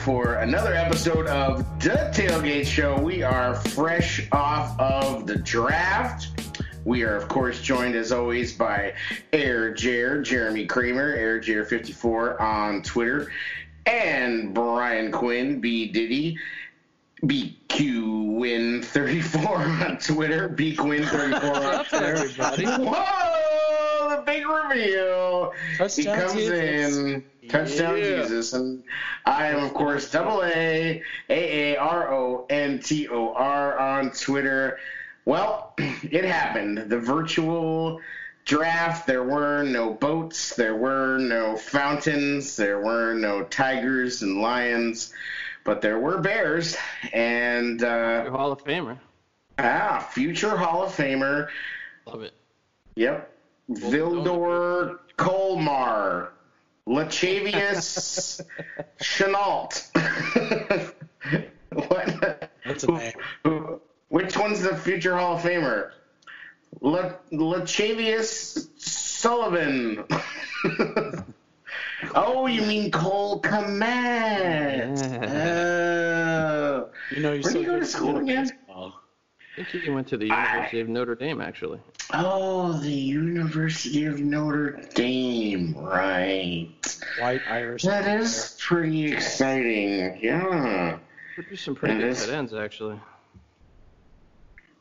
for another episode of The Tailgate Show. We are fresh off of the draft. We are, of course, joined as always by Air Jer, Jeremy Kramer, Air Jer54 on Twitter, and Brian Quinn, B Diddy, BQ Win 34 on Twitter, B Quinn 34 on Twitter. everybody? Whoa, the big reveal. he comes in, touchdown Yeah. Jesus, and I am, of course, double A, A A R O N T O R on Twitter. Well, it happened. The virtual draft, there were no boats, there were no fountains, there were no tigers and lions, but there were bears, and uh, Hall of Famer. ah, future Hall of Famer. Love it. Yep. Vildor Colmar. Lachavius Chenault. what? That's a name. Who- Which one's the future Hall of Famer? La, Lachavius Sullivan. oh, you mean Cole Kmet. Oh. You know, you're Where do you go to school again? Basketball. I think he went to the University of Notre Dame, actually. Oh, the University of Notre Dame, right. White Irish. That is pretty exciting. Yeah. Produced some pretty It good is. tight ends, actually.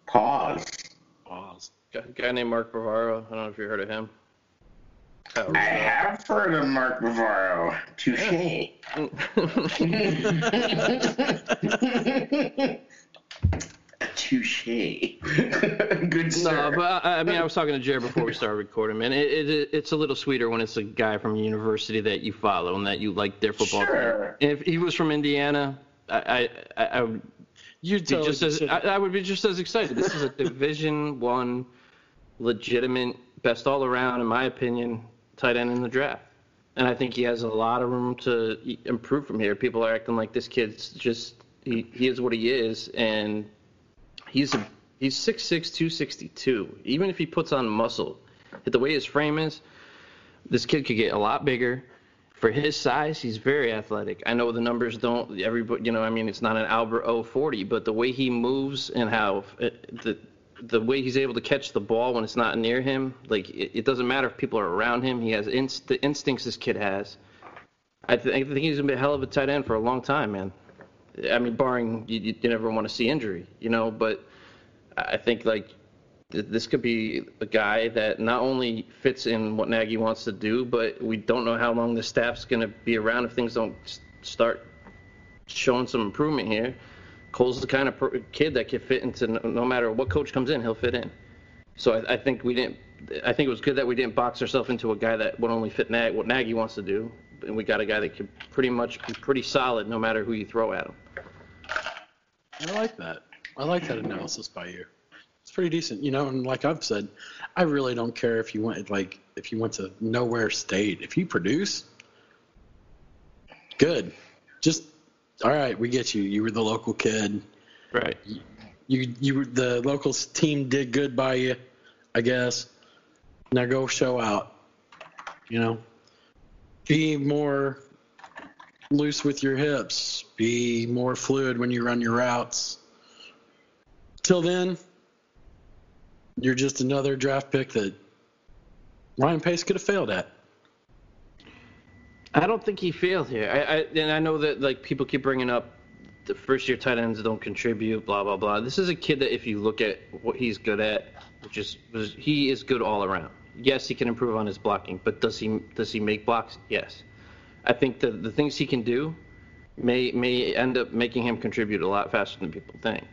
Pause. Pause. Got a guy named Mark Bavaro. I don't know if you heard of him. Kyle I uh, have heard of Mark Bavaro. Touche. Touche. Good sir. No, but I, I mean, I was talking to Jared before we started recording, man. It, it, it's a little sweeter when it's a guy from a university that you follow and that you like their football Sure. team. If he was from Indiana, I, I, I, I would You be totally just as I, I would be just as excited. This is a Division One, legitimate, best all around, in my opinion, tight end in the draft. And I think he has a lot of room to e- improve from here. People are acting like this kid's just he, he is what he is, and he's a he's 6'6", 262. Even if he puts on muscle, the way his frame is, this kid could get a lot bigger. For his size, he's very athletic. I know the numbers don't everybody, you know, I mean, it's not an Albert O40, but the way he moves and how it, the the way he's able to catch the ball when it's not near him, like it, it doesn't matter if people are around him. He has inst- the instincts this kid has. I, th- I think he's gonna be a hell of a tight end for a long time, man. I mean, barring you, you never want to see injury, you know. But I think like this could be a guy that not only fits in what Nagy wants to do, but we don't know how long the staff's going to be around if things don't start showing some improvement here. Cole's the kind of kid that can fit into no, no matter what coach comes in, he'll fit in. So I, I think we didn't. I think it was good that we didn't box ourselves into a guy that would only fit Nag, what Nagy wants to do, and we got a guy that could pretty much be pretty solid no matter who you throw at him. I like that. I like that analysis by you. It's pretty decent, you know. And like I've said, I really don't care if you went like if you went to nowhere state. If you produce, good. Just all right. We get you. You were the local kid. Right. You you were- the local team did good by you, I guess. Now go show out. You know, be more loose with your hips. Be more fluid when you run your routes. Till then, you're just another draft pick that Ryan Pace could have failed at. I don't think he failed here. I, I and I know that like people keep bringing up the first year tight ends don't contribute, blah blah blah. This is a kid that if you look at what he's good at, which is he is good all around. Yes, he can improve on his blocking, but does he does he make blocks? Yes. I think the the things he can do may may end up making him contribute a lot faster than people think.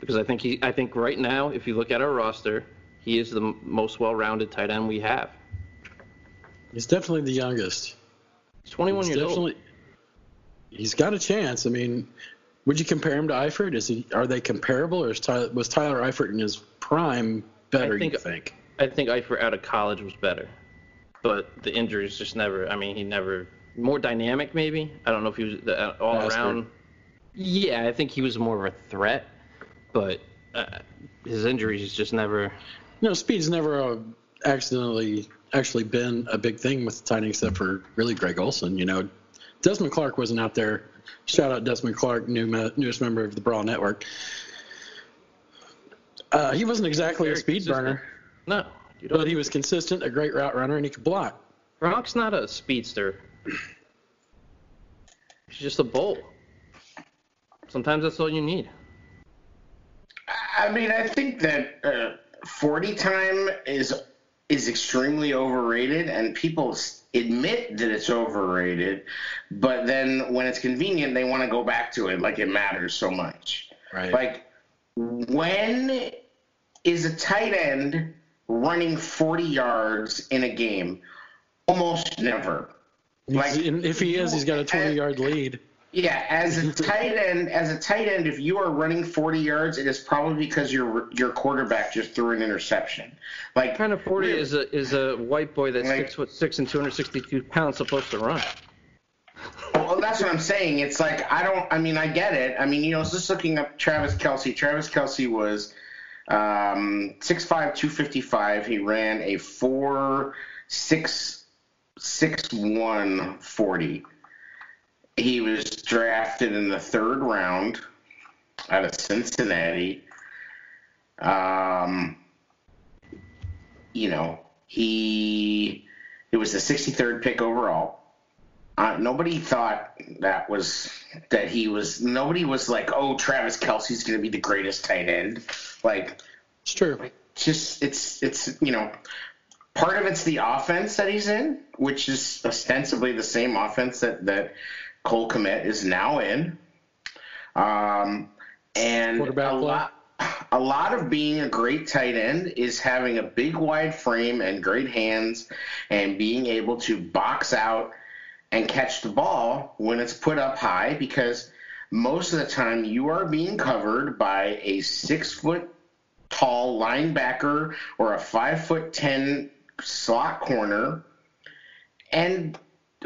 Because I think he I think right now if you look at our roster, he is the m- most well-rounded tight end we have. He's definitely the youngest. He's 21 He's years old. He's got a chance. I mean, would you compare him to Eifert? Is he? Are they comparable, or is Tyler, was Tyler Eifert in his prime better? I think- you think? I think Eifert out of college was better, but the injuries just never. I mean, he never more dynamic. Maybe I don't know if he was uh, all Faster. around. Yeah, I think he was more of a threat, but uh, his injuries just never. No, speed's never uh, accidentally actually been a big thing with the tight end, except for really Greg Olsen. You know, Desmond Clark wasn't out there. Shout out Desmond Clark, new newest member of the Brawl Network. Uh, he wasn't exactly Very a speed consistent. burner. No, but he was consistent, a great route runner, and he could block. Gronk's not a speedster. He's just a bull. Sometimes that's all you need. I mean, I think that uh, 40 time is is extremely overrated, and people admit that it's overrated, but then when it's convenient, they want to go back to it like it matters so much. Right. Like, when is a tight end running 40 yards in a game? Almost never. Like, if he is, he's got a 20 yard lead. Yeah, as a tight end, as a tight end, if you are running 40 yards, it is probably because your your quarterback just threw an interception. Like kind of 40 is a is a white boy that's like, six foot six and 262 pounds supposed to run. Well, that's what I'm saying. It's like I don't. I mean, I get it. I mean, you know, just looking up Travis Kelce. Travis Kelce was um, 6'5", 255. He ran a four six six one forty he was drafted in the third round out of Cincinnati. Um, you know, he it was the 63rd pick overall. Uh, nobody thought that was that he was. Nobody was like, "Oh, Travis Kelce's going to be the greatest tight end." Like, it's true. Just it's it's you know, part of it's the offense that he's in, which is ostensibly the same offense that that Cole Kmet is now in. Um, and a lot, a lot of being a great tight end is having a big wide frame and great hands and being able to box out and catch the ball when it's put up high because most of the time you are being covered by a six foot tall linebacker or a five foot ten slot corner and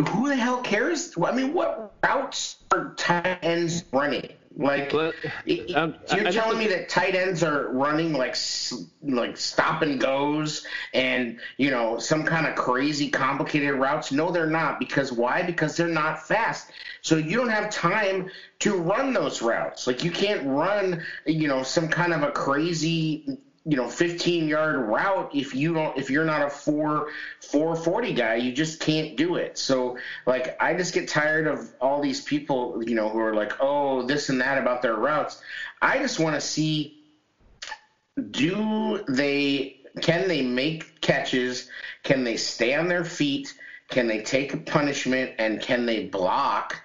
who the hell cares? I mean, what routes are tight ends running? Like, um, you're I, telling me that tight ends are running like like stop and goes and you know some kind of crazy complicated routes? No, they're not. Because why? Because they're not fast. So you don't have time to run those routes. Like you can't run, you know, some kind of a crazy you know 15 yard route if you don't if you're not a 4 440 guy you just can't do it. So like i just get tired of all these people you know who are like oh this and that about their routes. I just want to see do they can they make catches? Can they stay on their feet? Can they take a punishment? And can they block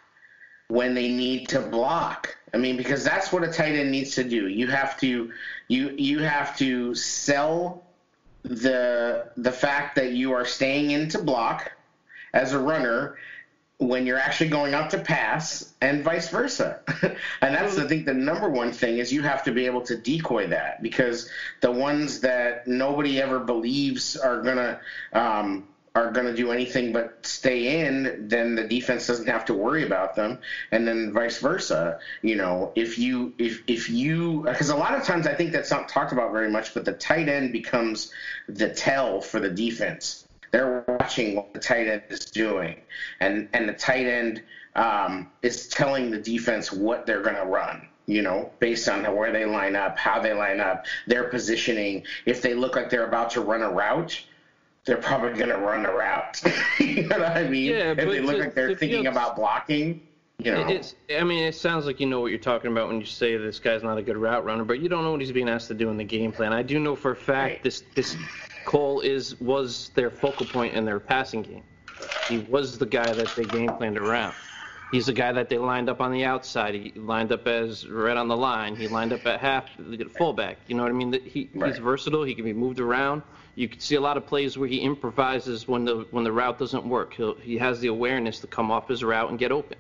when they need to block I mean, because that's what a tight end needs to do. You have to you you have to sell the the fact that you are staying into block as a runner when you're actually going out to pass and vice versa. and that's I think the number one thing is you have to be able to decoy that because the ones that nobody ever believes are gonna um, are going to do anything but stay in, then the defense doesn't have to worry about them, and then vice versa. You know, if you if if you because a lot of times I think that's not talked about very much, but the tight end becomes the tell for the defense. They're watching what the tight end is doing, and and the tight end um, is telling the defense what they're going to run you know, based on where they line up, how they line up, their positioning. If they look like they're about to run a route, they're probably going to run a route. you know what I mean? Yeah, if they look like they're thinking about blocking, you know. It's, I mean, it sounds like you know what you're talking about when you say this guy's not a good route runner, but you don't know what he's being asked to do in the game plan. I do know for a fact right. this this Cole is was their focal point in their passing game. He was the guy that they game planned around. He's the guy that they lined up on the outside. He lined up as right on the line. He lined up at half, the fullback. You know what I mean? He, right. He's versatile. He can be moved around you can see a lot of plays where he improvises when the when the route doesn't work. He'll, he has the awareness to come off his route and get open.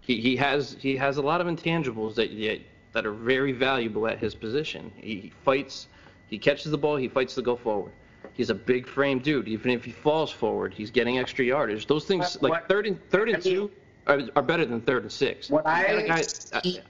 He, he has he has a lot of intangibles that that are very valuable at his position. He fights, he catches the ball, he fights to go forward. He's a big frame dude. Even if he falls forward, he's getting extra yardage. Those things like what, third and third and two are, are better than third and six. What I guy, see, uh,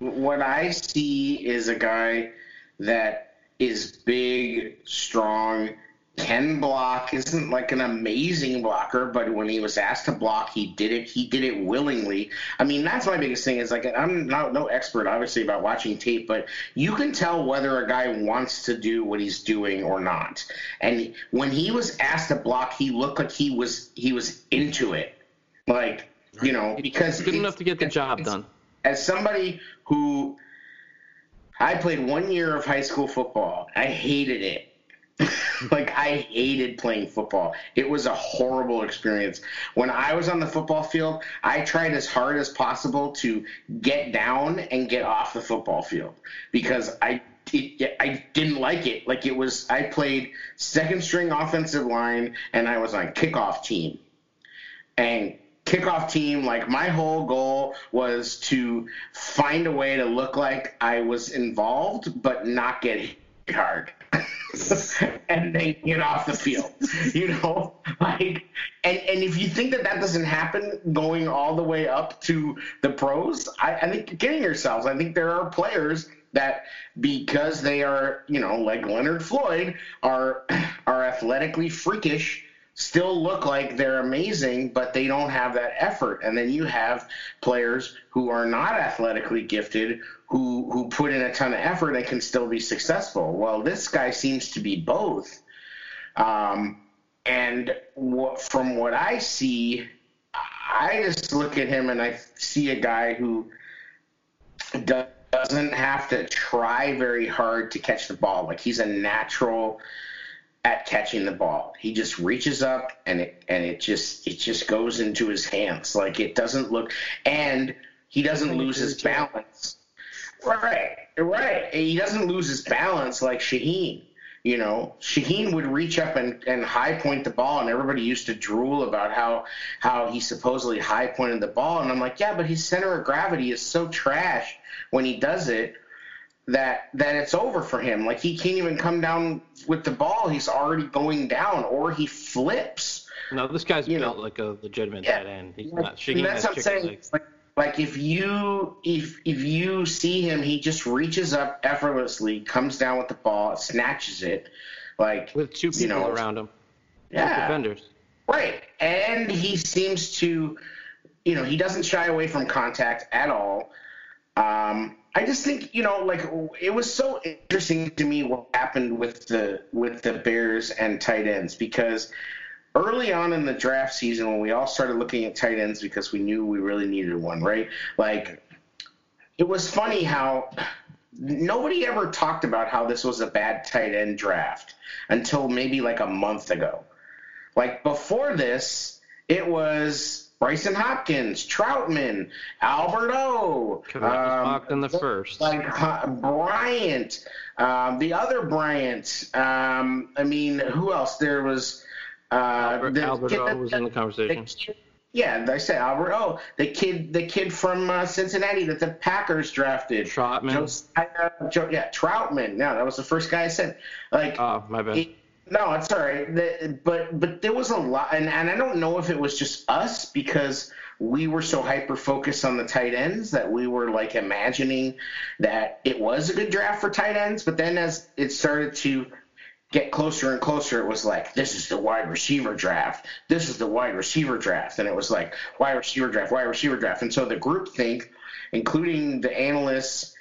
what I see is a guy that is big, strong, can can block, isn't like an amazing blocker, but when he was asked to block, he did it. He did it willingly. I mean, that's my biggest thing. Is like I'm not no expert, obviously, about watching tape, but you can tell whether a guy wants to do what he's doing or not. And when he was asked to block, he looked like he was he was into it, like you know, because good enough to get the job done. As somebody who I played one year of high school football, I hated it like I hated playing football. It was a horrible experience. When I was on the football field, I tried as hard as possible to get down and get off the football field because I it, I didn't like it. Like it was I played second string offensive line and I was on kickoff team. And kickoff team like my whole goal was to find a way to look like I was involved but not get hard. and they get off the field. You know, like, and and if you think that that doesn't happen going all the way up to the pros, I, I think you're kidding yourselves. I think there are players that because they are, you know, like Leonard Floyd, are are athletically freakish still look like they're amazing, but they don't have that effort. And then you have players who are not athletically gifted who who put in a ton of effort and can still be successful. Well, this guy seems to be both. Um, and what, from what I see, I just look at him and I see a guy who doesn't have to try very hard to catch the ball. Like he's a natural at catching the ball. He just reaches up and it and it just it just goes into his hands. Like it doesn't look and he doesn't lose his balance. Right, right. He doesn't lose his balance like Shaheen. You know, Shaheen would reach up and, and high point the ball, and everybody used to drool about how how he supposedly high pointed the ball. And I'm like, yeah, but his center of gravity is so trash when he does it that that it's over for him. Like he can't even come down with the ball; he's already going down, or he flips. No, this guy's you built know. like a legitimate yeah. tight end. He's not. Shaheen that's what I'm saying. Like, like if you if if you see him, he just reaches up effortlessly, comes down with the ball, snatches it, like with two people you know, around him. Yeah, defenders. Right, and he seems to, you know, he doesn't shy away from contact at all. Um, I just think you know, like it was so interesting to me what happened with the with the Bears and tight ends because early on in the draft season when we all started looking at tight ends because we knew we really needed one, right? Like it was funny how nobody ever talked about how this was a bad tight end draft until maybe like a month ago. Like before this, it was Brycen Hopkins, Trautman, Albert O. Um, in the first. Like uh, Bryant, um, the other Bryant. Um, I mean, who else? There was uh, Albert, the Albert O was in the conversation. The, yeah, I said Albert O. The kid, the kid from uh, Cincinnati that the Packers drafted. Joe, yeah, Trautman. Yeah, that was the first guy I said. Like, oh, my bad. He, no, it's all right. The, but but there was a lot, and, and I don't know if it was just us because we were so hyper focused on the tight ends that we were like imagining that it was a good draft for tight ends. But then as it started to get closer and closer, it was like, this is the wide receiver draft. This is the wide receiver draft. And it was like, wide receiver draft, wide receiver draft. And so the group think, including the analysts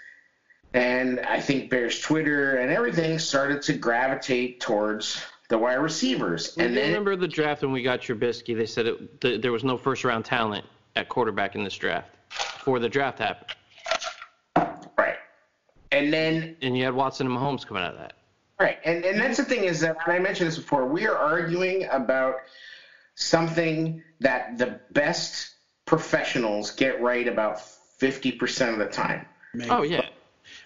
and I think Bears Twitter and everything, started to gravitate towards the wide receivers. and then, remember the draft when we got Trubisky? They said it, the, there was no first round talent at quarterback in this draft before the draft happened. Right. And then. And you had Watson and Mahomes coming out of that. Right, and and that's the thing is that and I mentioned this before. We are arguing about something that the best professionals get right about fifty percent of the time. Maybe. Oh yeah.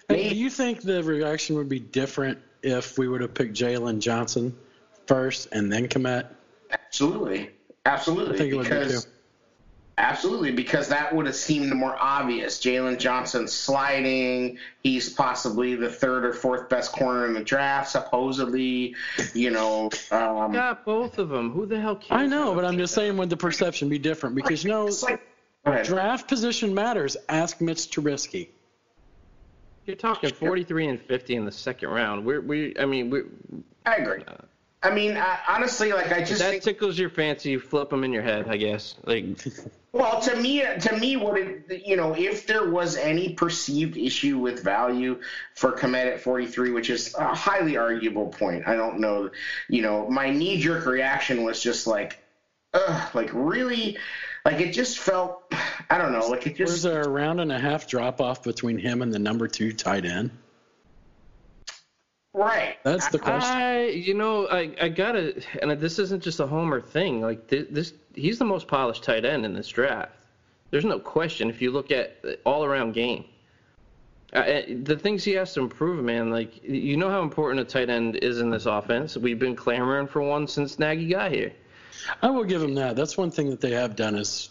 Hey, do you think the reaction would be different if we would have picked Jaylon Johnson first and then Kmet? Absolutely, absolutely. I think because, it would be too. Absolutely, because that would have seemed more obvious. Jaylon Johnson sliding. He's possibly the third or fourth best corner in the draft, supposedly. You know. Um, got both of them. Who the hell cares? I know, but I'm just saying, would the perception be different? Because you know, like, draft position matters. Ask Mitch Trubisky. You're talking 43 and 50 in the second round. We're we. I mean, we. I agree. Uh, I mean, I, honestly, like I just that think, tickles your fancy. You flip them in your head, I guess. Like, well, to me, to me, what it, you know, if there was any perceived issue with value for Kmet at 43, which is a highly arguable point, I don't know, you know, my knee jerk reaction was just like, ugh, like really, like it just felt, I don't know, like it just. Was there a round and a half drop off between him and the number two tight end? Right. That's the question. I, you know, I, I gotta, and this isn't just a homer thing. Like this, this, he's the most polished tight end in this draft. There's no question. If you look at all around game, uh, the things he has to improve, man. Like you know how important a tight end is in this offense. We've been clamoring for one since Nagy got here. I will give them that. That's one thing that they have done is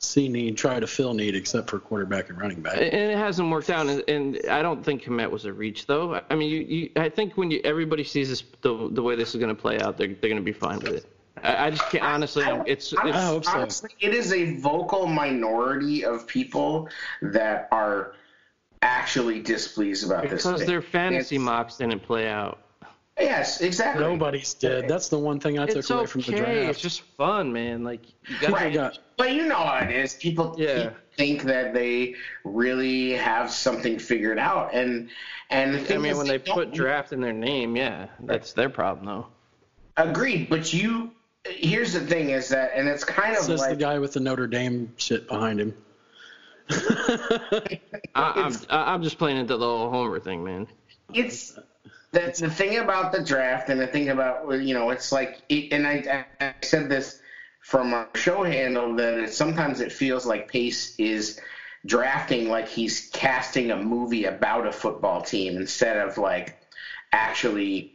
see need, try to fill need, except for quarterback and running back. And it hasn't worked out. And, and I don't think Kmet was a reach, though. I mean, you, you I think when you, everybody sees this, the, the way this is going to play out, they're, they're going to be fine with it. I, I just can't honestly. I, it's, I, it's I hope so. honestly, it is a vocal minority of people that are actually displeased about this. because their fantasy It's- mocks didn't play out. Yes, exactly. Nobody's dead. That's the one thing I took It's away okay. from the draft. It's just fun, man. Like you got Right. got- But you know how it is. People, Yeah. think that they really have something figured out, and and the I mean, when they don't- put draft in their name, yeah, that's their problem, though. agreed. But you, here's the thing: is that, and it's kind of Says like the guy with the Notre Dame shit behind him. I, I'm I- I'm just playing into the whole Homer thing, man. it's that's the thing about the draft and the thing about you know it's like and I, I said this from our show handle that it, sometimes it feels like pace is drafting like he's casting a movie about a football team instead of like actually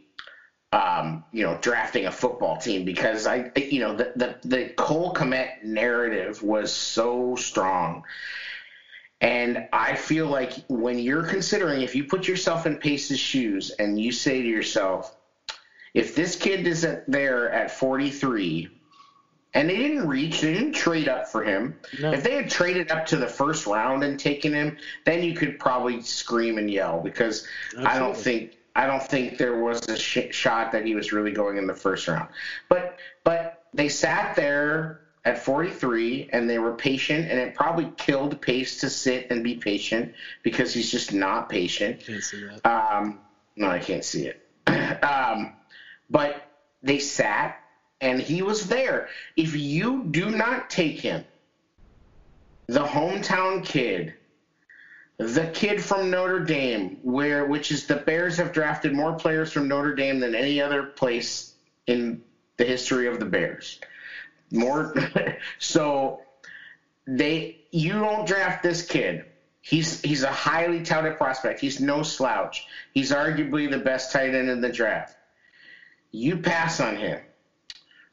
um, you know drafting a football team because I you know the the, the Cole Kmet narrative was so strong and I feel like when you're considering, if you put yourself in Pace's shoes and you say to yourself, if this kid isn't there at 43, and they didn't reach, they didn't trade up for him. No. If they had traded up to the first round and taken him, then you could probably scream and yell because I don't think I don't think there was a sh- shot that he was really going in the first round. But but they sat there at 43 and they were patient and it probably killed Pace to sit and be patient because he's just not patient. Can't see that. Um, no, I can't see it. um, but they sat and he was there. If you do not take him, the hometown kid, the kid from Notre Dame, where which is the Bears have drafted more players from Notre Dame than any other place in the history of the Bears. More so they you don't draft this kid. He's he's a highly touted prospect. He's no slouch. He's arguably the best tight end in the draft. You pass on him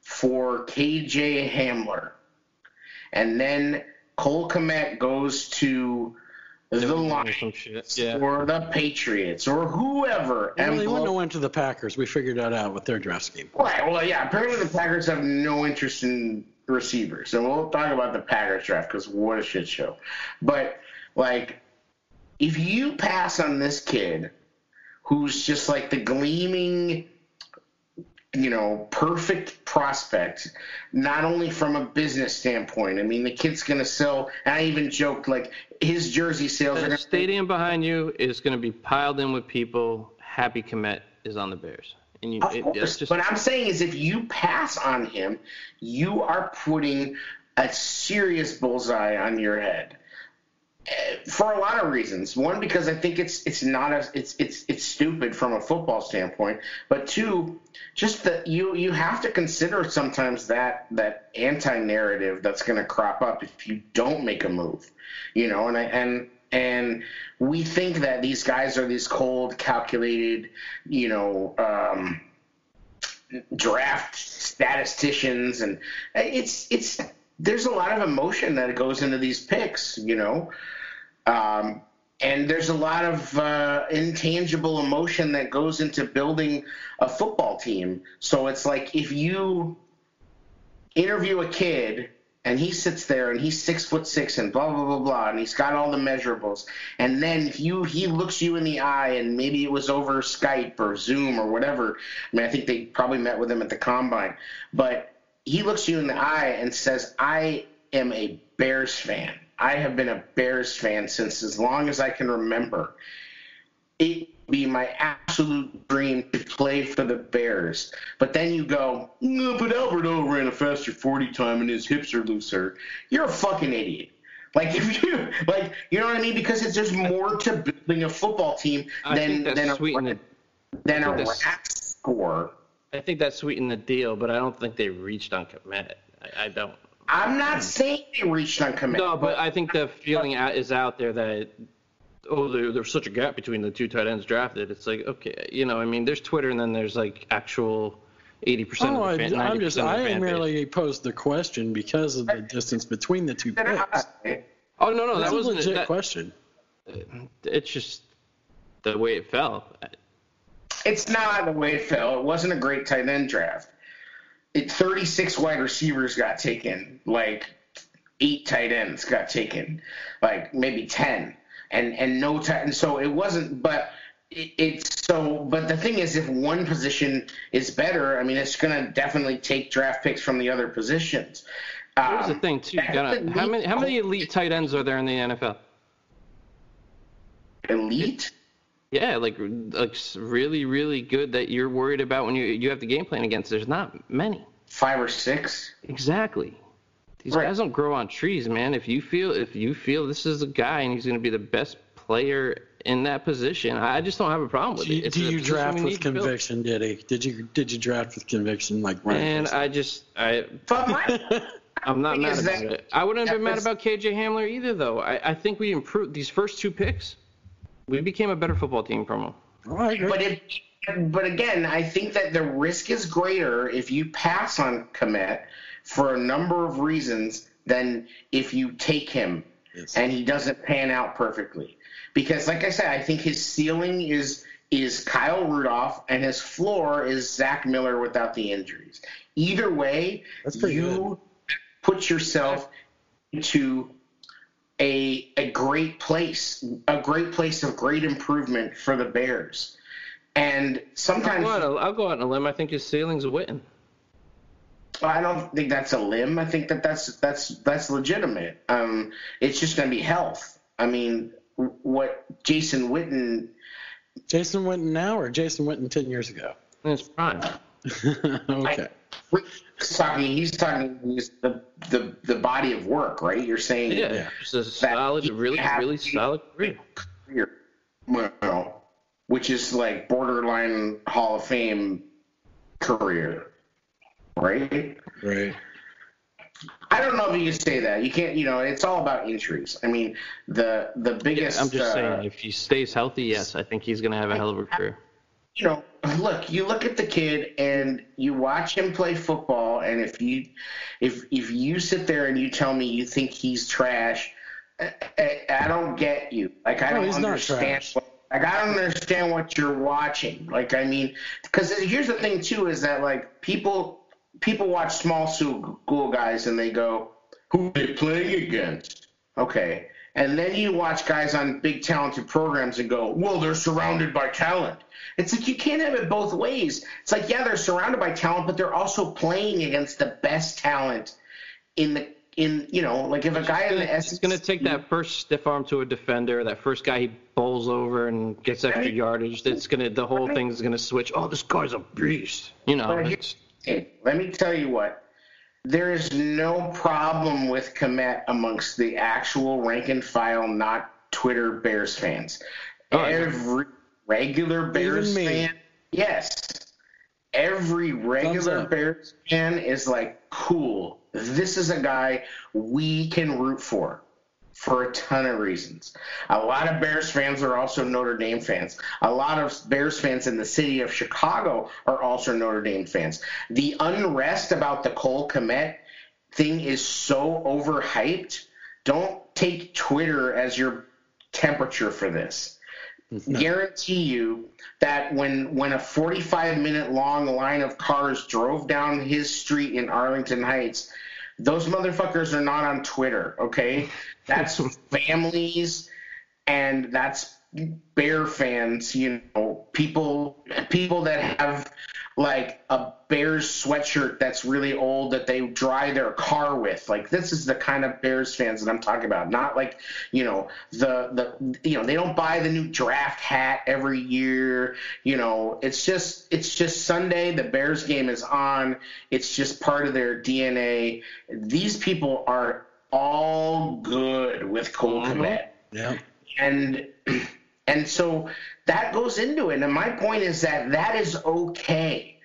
for KJ Hamler. And then Cole Kmet goes to the Lions. Yeah. or the Patriots or whoever. Well, and they wouldn't have went to the Packers. We figured that out with their draft scheme. Right. Well, yeah. Apparently, the Packers have no interest in receivers, and we'll talk about the Packers draft because what a shit show. But like, if you pass on this kid, who's just like the gleaming, you know, perfect prospect, not only from a business standpoint. I mean, the kid's gonna sell. And I even joked like his jersey sales are The gonna stadium behind you is going to be piled in with people. Happy Kmet is on the Bears, and you, it, course. just But I'm saying is if you pass on him, you are putting a serious bullseye on your head. For a lot of reasons. One, because I think it's it's not as it's it's it's stupid from a football standpoint. But two, just that you you have to consider sometimes that that anti narrative that's going to crop up if you don't make a move. You know, and I, and and we think that these guys are these cold, calculated, you know. Um, draft statisticians and it's it's there's a lot of emotion that goes into these picks you know? Um, and there's a lot of uh, intangible emotion that goes into building a football team. So it's like if you interview a kid and he sits there and he's six foot six and blah blah blah blah and he's got all the measurables and then if you he looks you in the eye and maybe it was over Skype or Zoom or whatever I mean I think they probably met with him at the combine but he looks you in the eye and says I am a Bears fan I have been a Bears fan since as long as I can remember it would be my absolute dream to play for the Bears. But then you go, no, but Alberto ran a faster 40 time and his hips are looser. You're a fucking idiot. Like if you like, you know what I mean? Because it's just more to building a football team than than a, the, than a rat score. I think that sweetened the deal, but I don't think they reached on Kmet. I, I don't. I'm not saying they reached on Kmet. No, but I think the feeling is out there that oh, there, there's such a gap between the two tight ends drafted. It's like, okay, you know, I mean, there's Twitter and then there's like actual 80% oh, of the oh, fan, I, am just, I merely base. posed the question because of the distance between the two picks. Oh, no, no, That's that wasn't a legit that, question. It's just the way it fell. It's not the way it fell. It wasn't a great tight end draft. It 36 wide receivers got taken, like eight tight ends got taken, like maybe 10 and and no tight. And so it wasn't, but it, it's so. But the thing is, if one position is better, I mean, it's going to definitely take draft picks from the other positions. Here's um, the thing, too. Gotta, how many how many elite tight ends are there in the NFL? Elite. Yeah, like like really really good that you're worried about when you you have the game plan against. There's not many. Five or six. Exactly. These right. guys don't grow on trees, man. If you feel if you feel this is a guy and he's going to be the best player in that position, I just don't have a problem with it. It's do you draft with conviction, Diddy? Did you did you draft with conviction like And I just I. I'm not mad about it. I wouldn't have been mad about KJ Hamler either, though. I, I think we improved these first two picks. We became a better football team from them. But if, but again, I think that the risk is greater if you pass on Kmet for a number of reasons than if you take him yes. and he doesn't pan out perfectly. Because, like I said, I think his ceiling is is Kyle Rudolph and his floor is Zach Miller without the injuries. Either way, you good. put yourself into a a great place, a great place of great improvement for the Bears. And sometimes I'll go, out, I'll go out on a limb. I think his ceiling's Witten. I don't think that's a limb. I think that that's that's that's legitimate. Um, it's just going to be health. I mean, what Jason Witten. Jason Witten now or Jason Witten ten years ago? It's prime. okay. I, he's talking. He's talking the, the the body of work, right? You're saying yeah, yeah. it's a solid, really, really solid career. career. Well, which is like borderline Hall of Fame career right? Right. I don't know if you can say that. You can't. You know, it's all about injuries. I mean, the the biggest. Yeah, I'm just uh, saying, if he stays healthy, yes, I think he's going to have a hell of a career. You know, look, you look at the kid and you watch him play football, and if you, if if you sit there and you tell me you think he's trash, I, I don't get you. Like I no, don't understand. What, like I don't understand what you're watching. Like I mean, because here's the thing too is that like people people watch small school guys and they go, "Who are they playing against?" Okay, and then you watch guys on big talented programs and go, "Well, they're surrounded by talent." It's like you can't have it both ways. It's like yeah, they're surrounded by talent, but they're also playing against the best talent in the in you know like if a guy in the S. It's going to take that first stiff arm to a defender, that first guy he bowls over and gets extra mean, yardage. It's going to the whole I mean, thing's going to switch. Oh, this guy's a beast. You know. Hey, let me tell you what. There is no problem with Kmet amongst the actual rank and file, not Twitter Bears fans. Oh, Every regular Bears fan, yes. Every regular Bears fan is like, cool. This is a guy we can root for for a ton of reasons. A lot of Bears fans are also Notre Dame fans. A lot of Bears fans in the city of Chicago are also Notre Dame fans. The unrest about the Cole Kmet thing is so overhyped. Don't take Twitter as your temperature for this. No. Guarantee you that when when a 45 minute long line of cars drove down his street in Arlington Heights, Those motherfuckers are not on Twitter, okay? That's families and that's bear fans, you know, people people that have like a Bears sweatshirt that's really old that they dry their car with. Like this is the kind of Bears fans that I'm talking about. Not like, you know, the the you know, they don't buy the new draft hat every year. You know, it's just it's just Sunday, the Bears game is on. It's just part of their DNA. These people are all good with Cole mm-hmm. Kmet. Yeah. And and so that goes into it. And my point is that that is okay.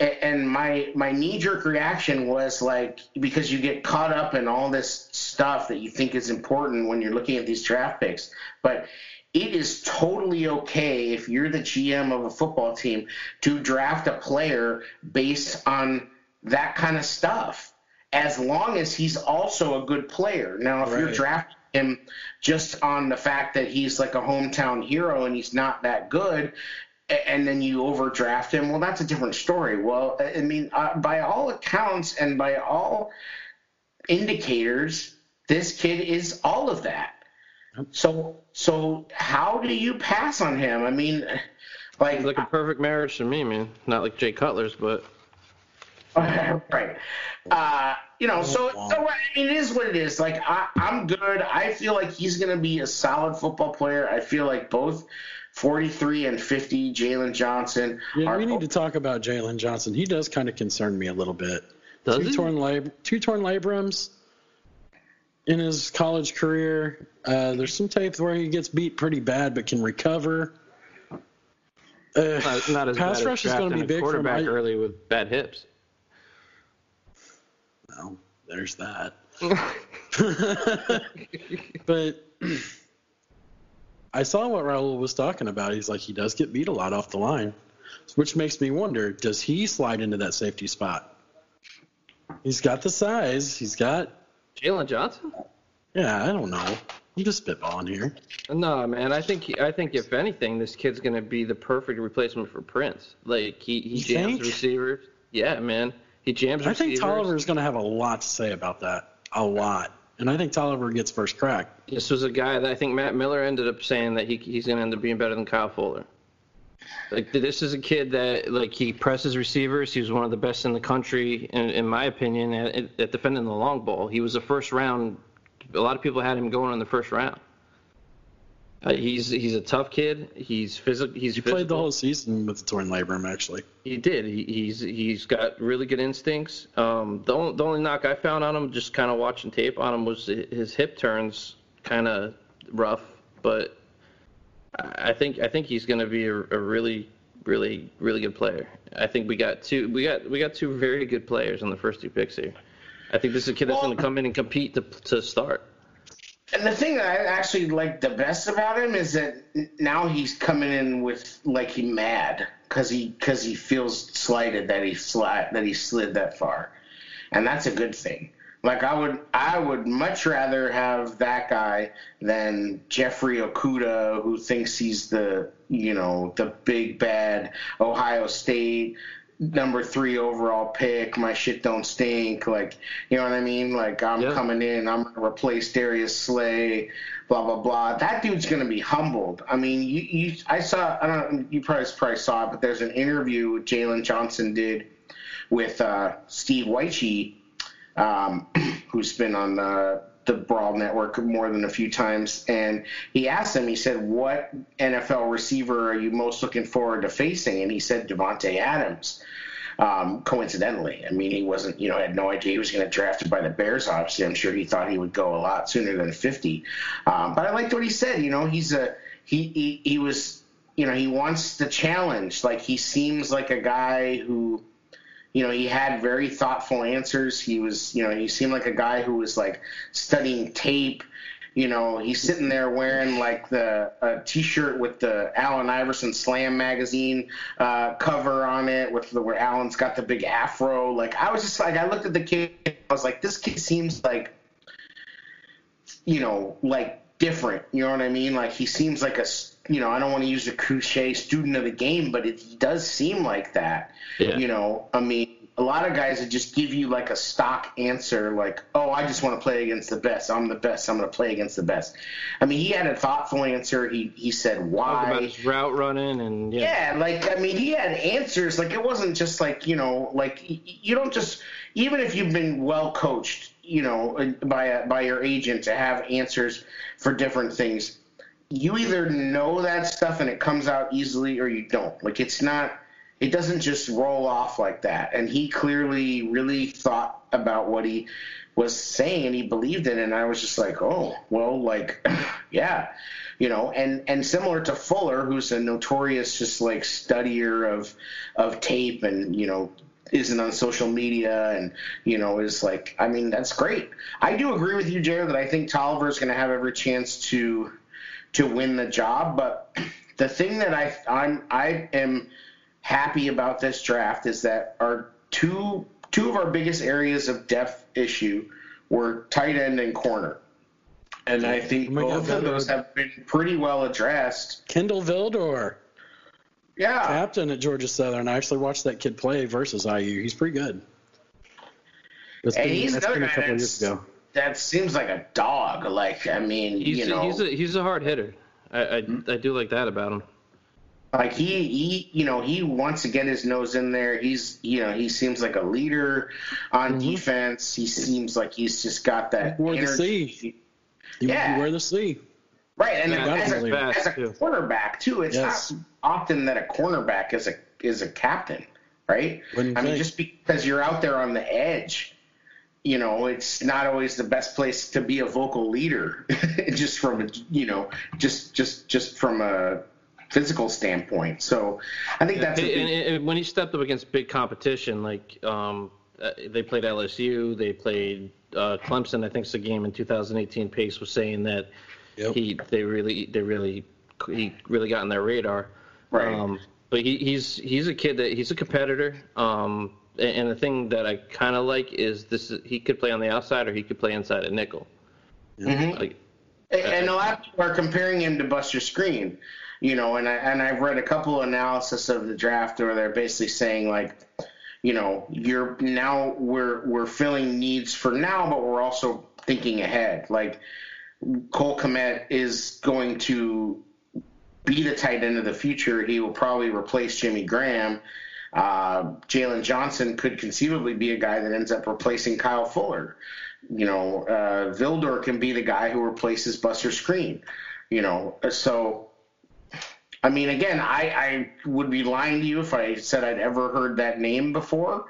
And my my knee jerk reaction was like because you get caught up in all this stuff that you think is important when you're looking at these draft picks, but it is totally okay if you're the GM of a football team to draft a player based on that kind of stuff, as long as he's also a good player. Now, if right. you're drafting him just on the fact that he's like a hometown hero and he's not that good and then you overdraft him. Well that's a different story. Well i mean uh, by all accounts and by all indicators this kid is all of that. So so how do you pass on him? I mean like like a perfect marriage to me man. Not like jay cutler's but right. Uh you know, so, so I mean, it is what it is. Like I, I'm good. I feel like he's going to be a solid football player. I feel like both 43 and 50, Jaylon Johnson. Yeah, we need to talk about Jaylon Johnson. He does kind of concern me a little bit. Does two he? torn lab, two torn labrums in his college career. Uh, there's some tape where he gets beat pretty bad, but can recover. Uh, not, not as pass rush is going to be big quarterback for early with bad hips well, there's that. but I saw what Raul was talking about. He's like, he does get beat a lot off the line, which makes me wonder does he slide into that safety spot? He's got the size. He's got. Jaylon Johnson? Yeah, I don't know. I'm just spitballing here. No, man. I think he, I think if anything, this kid's gonna be the perfect replacement for Prince. Like he he jams receivers. Yeah, man. He jams. I think Toliver is going to have a lot to say about that. A lot. And I think Toliver gets first crack. This was a guy that I think Matt Miller ended up saying that he, he's going to end up being better than Kyle Fuller. Like this is a kid that like he presses receivers. He was one of the best in the country, in, in my opinion, at, at defending the long ball. He was a first round. A lot of people had him going in the first round. Uh, he's he's a tough kid. He's physical. He's he physical. played the whole season with the torn labrum. Actually, he did. He, he's he's got really good instincts. Um, the only, the only knock I found on him, just kind of watching tape on him, was his hip turns kind of rough. But I think I think he's going to be a, a really really really good player. I think we got two we got we got two very good players on the first two picks here. I think this is a kid that's going to come in and compete to to start. And the thing that I actually like the best about him is that now he's coming in with like he mad because he because he feels slighted that he slid that he slid that far, and that's a good thing. Like I would I would much rather have that guy than Jeffrey Okudah who thinks he's the you know the big bad Ohio State number three overall pick. My shit don't stink. Like, you know what I mean? Like, I'm yeah. coming in. I'm gonna replace Darius Slay. Blah blah blah. That dude's gonna be humbled. I mean, you, you I saw. I don't. You probably probably saw it, but there's an interview Jaylon Johnson did with uh, Steve Wyche, um, who's been on the the Brawl Network more than a few times, and he asked him. He said, "What NFL receiver are you most looking forward to facing?" And he said, Davante Adams. Um, coincidentally, I mean, he wasn't, you know, had no idea he was going to drafted by the Bears. Obviously, I'm sure he thought he would go a lot sooner than 50. Um, but I liked what he said. You know, he's a he he, he was, you know, he wants the challenge. Like he seems like a guy who you know, he had very thoughtful answers. He was, you know, he seemed like a guy who was like studying tape. You know, he's sitting there wearing like the a t-shirt with the Allen Iverson Slam magazine uh, cover on it, with the, where Allen's got the big afro. Like I was just like, I looked at the kid, I was like, this kid seems like, you know, like different. You know what I mean? Like he seems like a, you know, I don't want to use a cliche student of the game, but it does seem like that. Yeah. You know, I mean, a lot of guys that just give you like a stock answer, like, "Oh, I just want to play against the best. I'm the best. I'm going to play against the best." I mean, he had a thoughtful answer. He he said why. about his route running and yeah. Yeah, like I mean, he had answers. Like it wasn't just like you know, like you don't just even if you've been well coached, you know, by a, by your agent to have answers for different things. You either know that stuff and it comes out easily, or you don't. Like it's not. It doesn't just roll off like that. And he clearly really thought about what he was saying and he believed it. And I was just like, oh, well, like, yeah, you know. And and similar to Fuller, who's a notorious just like studier of of tape and you know isn't on social media and you know is like I mean that's great. I do agree with you, Jared, that I think Toliver is going to have every chance to to win the job. But the thing that I I'm I am happy about this draft is that our two two of our biggest areas of depth issue were tight end and corner. And I think Oh my God, both of those have been pretty well addressed. Kindle Vildor, Yeah. captain at Georgia Southern. I actually watched that kid play versus IU. He's pretty good. That's And been, he's that's been a couple of years ago. That seems like a dog. Like, I mean, He's you know, he's a he's a hard hitter. I, I Hmm? I do like that about him. like he, he, you know, he wants to get his nose in there. He's, you know, he seems like a leader on Mm-hmm. defense. He seems like he's just got that Wore the energy. C. You, Yeah. you wear the C. Right, and Yeah, as, a, definitely. as a Too. cornerback too, it's Yes. not often that a cornerback is a is a captain, right? Wouldn't I mean, just because you're out there on the edge, you know, it's not always the best place to be a vocal leader, just from a you know, just just just from a physical standpoint. So, I think that's a big, and, and when he stepped up against big competition, like um, uh, they played LSU, they played uh, Clemson. I think it's a game in 2018. Pace was saying that Yep. he they really they really he really got on their radar. Right. Um, but he, he's he's a kid that he's a competitor. Um, and, and the thing that I kind of like is this: he could play on the outside or he could play inside a nickel. Mhm. Like And a lot of people are comparing him to Buster Skrine, you know, and I and I've read a couple of analysis of the draft where they're basically saying like, you know, you're now we're we're filling needs for now, but we're also thinking ahead. Like Cole Kmet is going to be the tight end of the future. He will probably replace Jimmy Graham. Uh, Jaylon Johnson could conceivably be a guy that ends up replacing Kyle Fuller. You know, uh, Vildor can be the guy who replaces Buster Skrine. You know, so I mean, again, I, I would be lying to you if I said I'd ever heard that name before.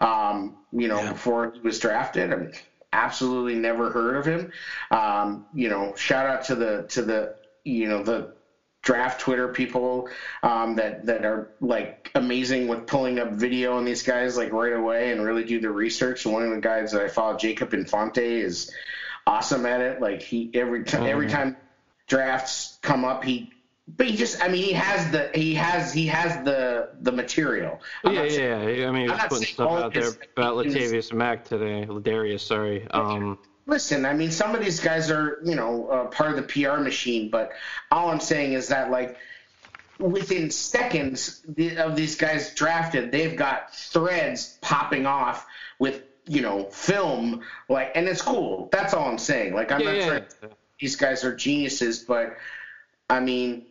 Um, you know, Yeah. before he was drafted, I mean, absolutely never heard of him. Um, you know, shout out to the to the you know the draft Twitter people um, that that are like amazing with pulling up video on these guys like right away and really do the research. One of the guys that I follow, Jacob Infante, is awesome at it. Like he every time every time drafts come up, he but he just I mean he has the he has he has the the material. I'm yeah, not saying- yeah, yeah. I mean, he was putting stuff out there about Latavius Mack today. Ladarius, sorry. Um, Listen, I mean, some of these guys are, you know, uh, part of the PR machine, but all I'm saying is that, like, within seconds the- of these guys drafted, they've got threads popping off with, you know, film, like, and it's cool. That's all I'm saying. Like, I'm yeah, not yeah. trying these guys are geniuses, but I mean,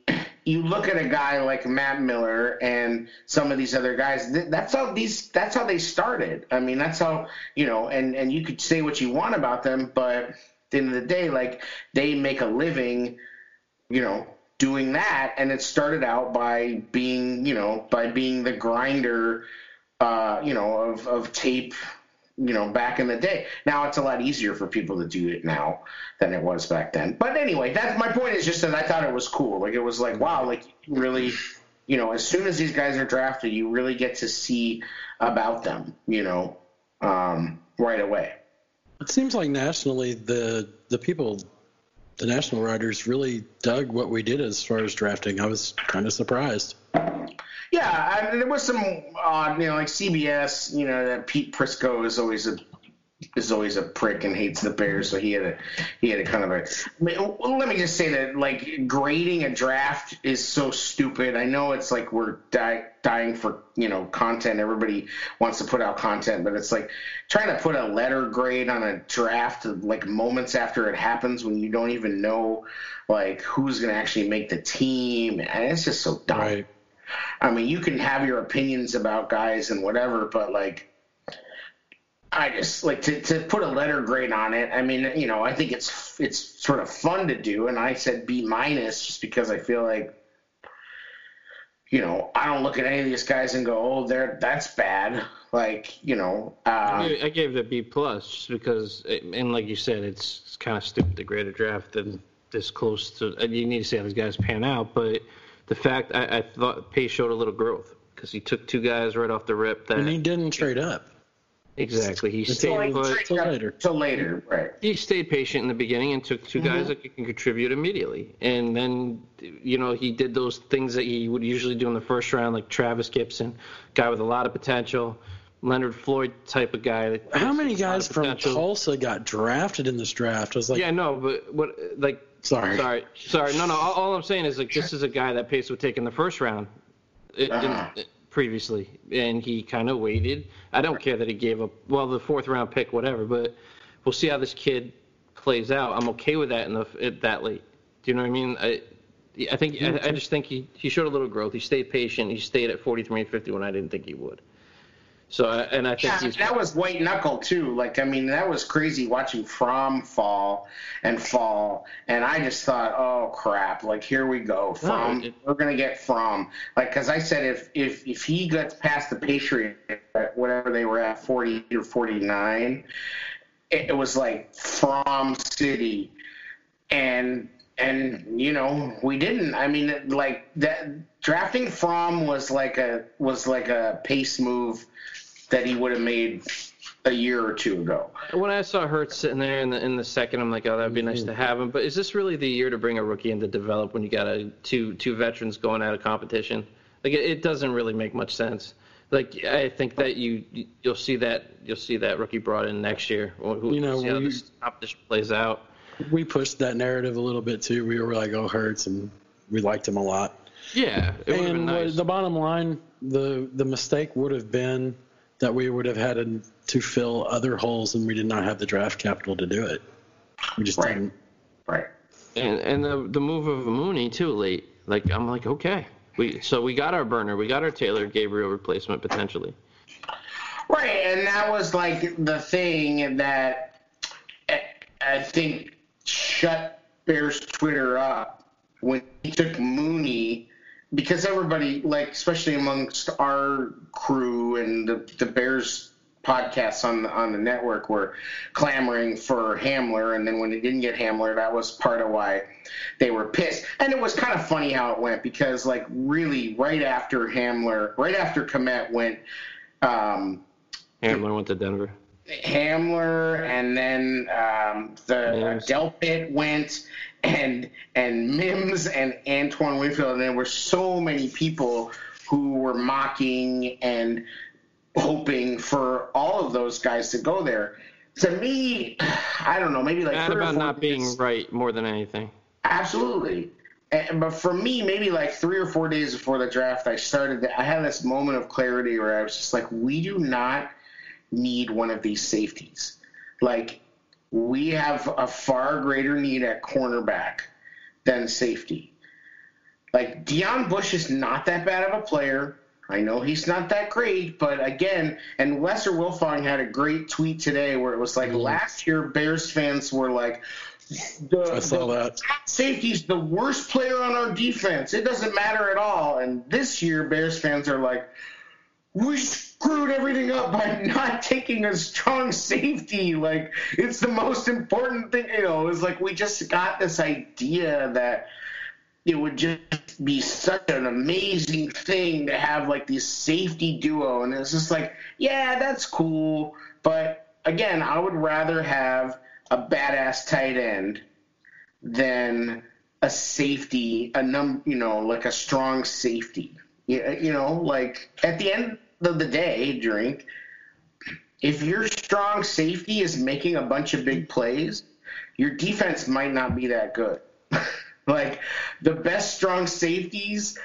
you look at a guy like Matt Miller and some of these other guys. th- That's how these. That's how they started. I mean, that's how you know. And and you could say what you want about them, but at the end of the day, like they make a living, you know, doing that. And it started out by being, you know, by being the grinder, uh, you know, of of tape you know, back in the day. Now it's a lot easier for people to do it now than it was back then. But anyway, that's my point is just that I thought it was cool. Like it was like, wow, like really, you know, as soon as these guys are drafted, you really get to see about them, you know, um, right away. It seems like nationally, the the people, the national writers really dug what we did as far as drafting. I was kind of surprised. Yeah, I, there was some odd, you know, like CBS, you know, that Pete Prisco is always a is always a prick and hates the Bears, so he had a he had a kind of a. I mean, let me just say that like grading a draft is so stupid. I know it's like we're die, dying for you know content. Everybody wants to put out content, but it's like trying to put a letter grade on a draft like moments after it happens when you don't even know like who's going to actually make the team, and it's just so dumb. Right. I mean, you can have your opinions about guys and whatever, but like I just like to, to put a letter grade on it. I mean, you know, I think it's it's sort of fun to do, and I said B minus just because I feel like, you know, I don't look at any of these guys and go, oh, they're that's bad. Like, you know, uh, I gave it a B plus just because, and like you said, it's, it's kind of stupid to grade a draft and this close to. You need to see how these guys pan out, but the fact I, I thought Pace showed a little growth because he took two guys right off the rip that And he didn't trade up. exactly he It's stayed like- put. till later. till later, right? he stayed patient in the beginning and took 2 guys mm-hmm. that can contribute immediately. And then, you know, he did those things that he would usually do in the first round, like Trevis Gibson, guy with a lot of potential, Leonard Floyd type of guy. that How many has a lot guys from. Tulsa got drafted in this draft? I was like, Yeah, no, but what, like, Sorry. sorry, sorry. No, no. All, all I'm saying is like this is a guy that Pace would take in the first round, it, Ah. didn't- previously, and he kind of waited. I don't care that he gave up. Well, the fourth round pick, whatever. But we'll see how this kid plays out. I'm okay with that in the at that late. Do you know what I mean? I, I think I, I just think he, he showed a little growth. He stayed patient. He stayed at 43 and 50 when I didn't think he would. So uh, and I think Yeah, that was white knuckle too. Like I mean, that was crazy watching Fromm fall and fall, and I just thought, oh crap! Like here we go, Fromm. it- we're gonna get Fromm. Like because I said if if if he gets past the Patriot, at whatever they were at, forty or forty nine, it, it was like Fromm City, and and you know we didn't. I mean, like that drafting Fromm was like a was like a pace move that he would have made a year or two ago. When I saw Hurts sitting there in the in the second, I'm like, oh, that'd be nice to have him. But is this really the year to bring a rookie in to develop when you got a two two veterans going out of competition? Like it, it doesn't really make much sense. Like I think that you you'll see that you'll see that rookie brought in next year. Who, You know, see how we- this competition plays out. we pushed that narrative a little bit too. We were like, oh, Hurts, and we liked him a lot. Yeah, it would been And nice. the bottom line, the the mistake would have been that we would have had to fill other holes, and we did not have the draft capital to do it. We just Right. didn't. Right. And and the the move of Mooney too late. Like I'm like okay, we so we got our burner, we got our Taylor Gabriel replacement potentially. Right, and that was like the thing that I- I think shut Bears Twitter up when he took Mooney because everybody, like especially amongst our crew and the, the Bears podcasts on the, on the network, were clamoring for Hamler, and then when they didn't get Hamler, that was part of why they were pissed. And it was kind of funny how it went because, like, really, right after Hamler, right after Kmet went. Um, Hamler went to Denver. Hamler, and then um, the Mims. Delpit went, and and Mims and Antoine Winfield, and there were so many people who were mocking and hoping for all of those guys to go there. To me, I don't know, maybe like Mad about not being right more than anything. Absolutely. And, but for me, maybe like three or four days before the draft, I started. I had this moment of clarity where I was just like, we do not need one of these safeties. Like, we have a far greater need at cornerback than safety. Like, Deon Bush is not that bad of a player. I know he's not that great, but again, and Lester Wiltfong had a great tweet today where it was like mm-hmm. last year Bears fans were like, the, I saw the- that. safety's the worst player on our defense. It doesn't matter at all. And this year, Bears fans are like, we screwed everything up by not taking a strong safety. Like, it's the most important thing. You know, it's like we just got this idea that it would just be such an amazing thing to have like this safety duo. And it's just like, yeah, that's cool. But again, I would rather have a badass tight end than a safety, a num, you know, like a strong safety. You, you know, like at the end of the day, drink. if your strong safety is making a bunch of big plays, your defense might not be that good. like the best strong safeties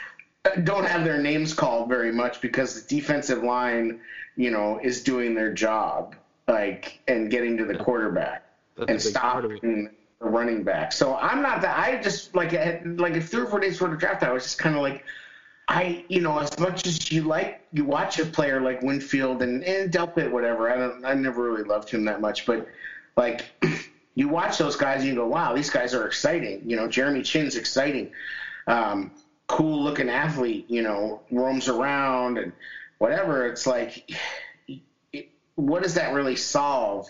don't have their names called very much because the defensive line, you know, is doing their job, like and getting to the quarterback That's and a big part of it. stopping the running back. So I'm not that. I just like like if three or four days before the draft, I was just kind of like. I, you know, as much as you like, you watch a player like Winfield and, and Delpit, whatever. I don't, I never really loved him that much, but like, you watch those guys and you go, wow, these guys are exciting. You know, Jeremy Chinn's exciting. Um, cool looking athlete, you know, roams around and whatever. It's like, it, what does that really solve,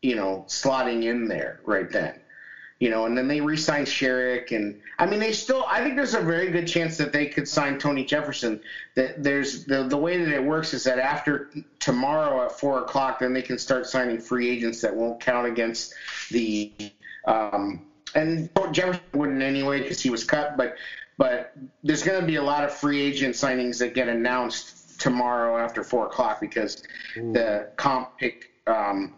you know, slotting in there right then? You know, and then they re-signed Sherrick, and I mean, they still. I think there's a very good chance that they could sign Tony Jefferson. That there's the the way that it works is that after tomorrow at four o'clock, then they can start signing free agents that won't count against the. Um, and Jefferson wouldn't anyway because he was cut, but but there's going to be a lot of free agent signings that get announced tomorrow after four o'clock because the comp pick um,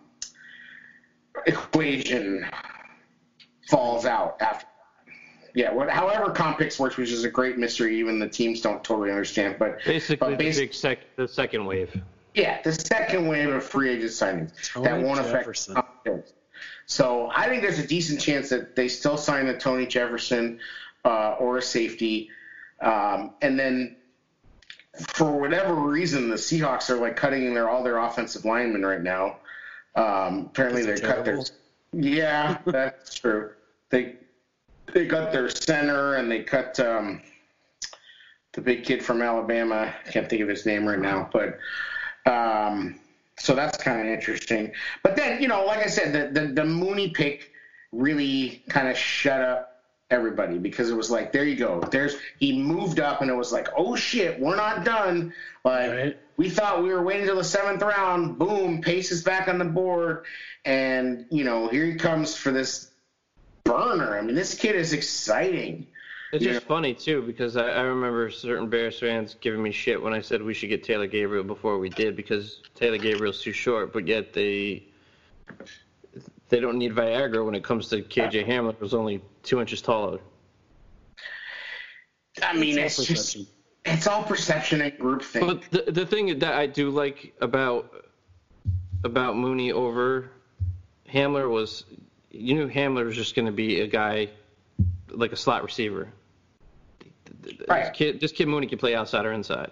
equation falls out after. Yeah, what, however comp picks works, which is a great mystery, even the teams don't totally understand. But Basically, but the, sec- the second wave. yeah, the second wave of free agent signings that won't Jefferson. affect comp picks. So I think there's a decent chance that they still sign a Tony Jefferson uh, or a safety, um, and then for whatever reason, the Seahawks are like cutting their all their offensive linemen right now. Um, apparently, they They're cut their terrible. Yeah, that's true. They they cut their center and they cut um, the big kid from Alabama. I can't think of his name right now, but um, so that's kind of interesting. But then you know, like I said, the the, the Mooney pick really kind of shut up everybody because it was like, there you go. There's he moved up and it was like, oh shit, we're not done. Like Right. we thought we were waiting till the seventh round. Boom, Pace is back on the board, and you know here he comes for this burner. I mean, this kid is exciting. It's just funny too because I, I remember certain Bears fans giving me shit when I said we should get Taylor Gabriel before we did because Taylor Gabriel's too short, but yet they they don't need Viagra when it comes to KJ uh, Hamler, who's only two inches taller. I mean, It's it's, all just perception. it's all perception and groupthink. But the the thing that I do like about about Mooney over Hamler was you knew Hamler was just going to be a guy like a slot receiver. Right. This kid, this kid Mooney can play outside or inside.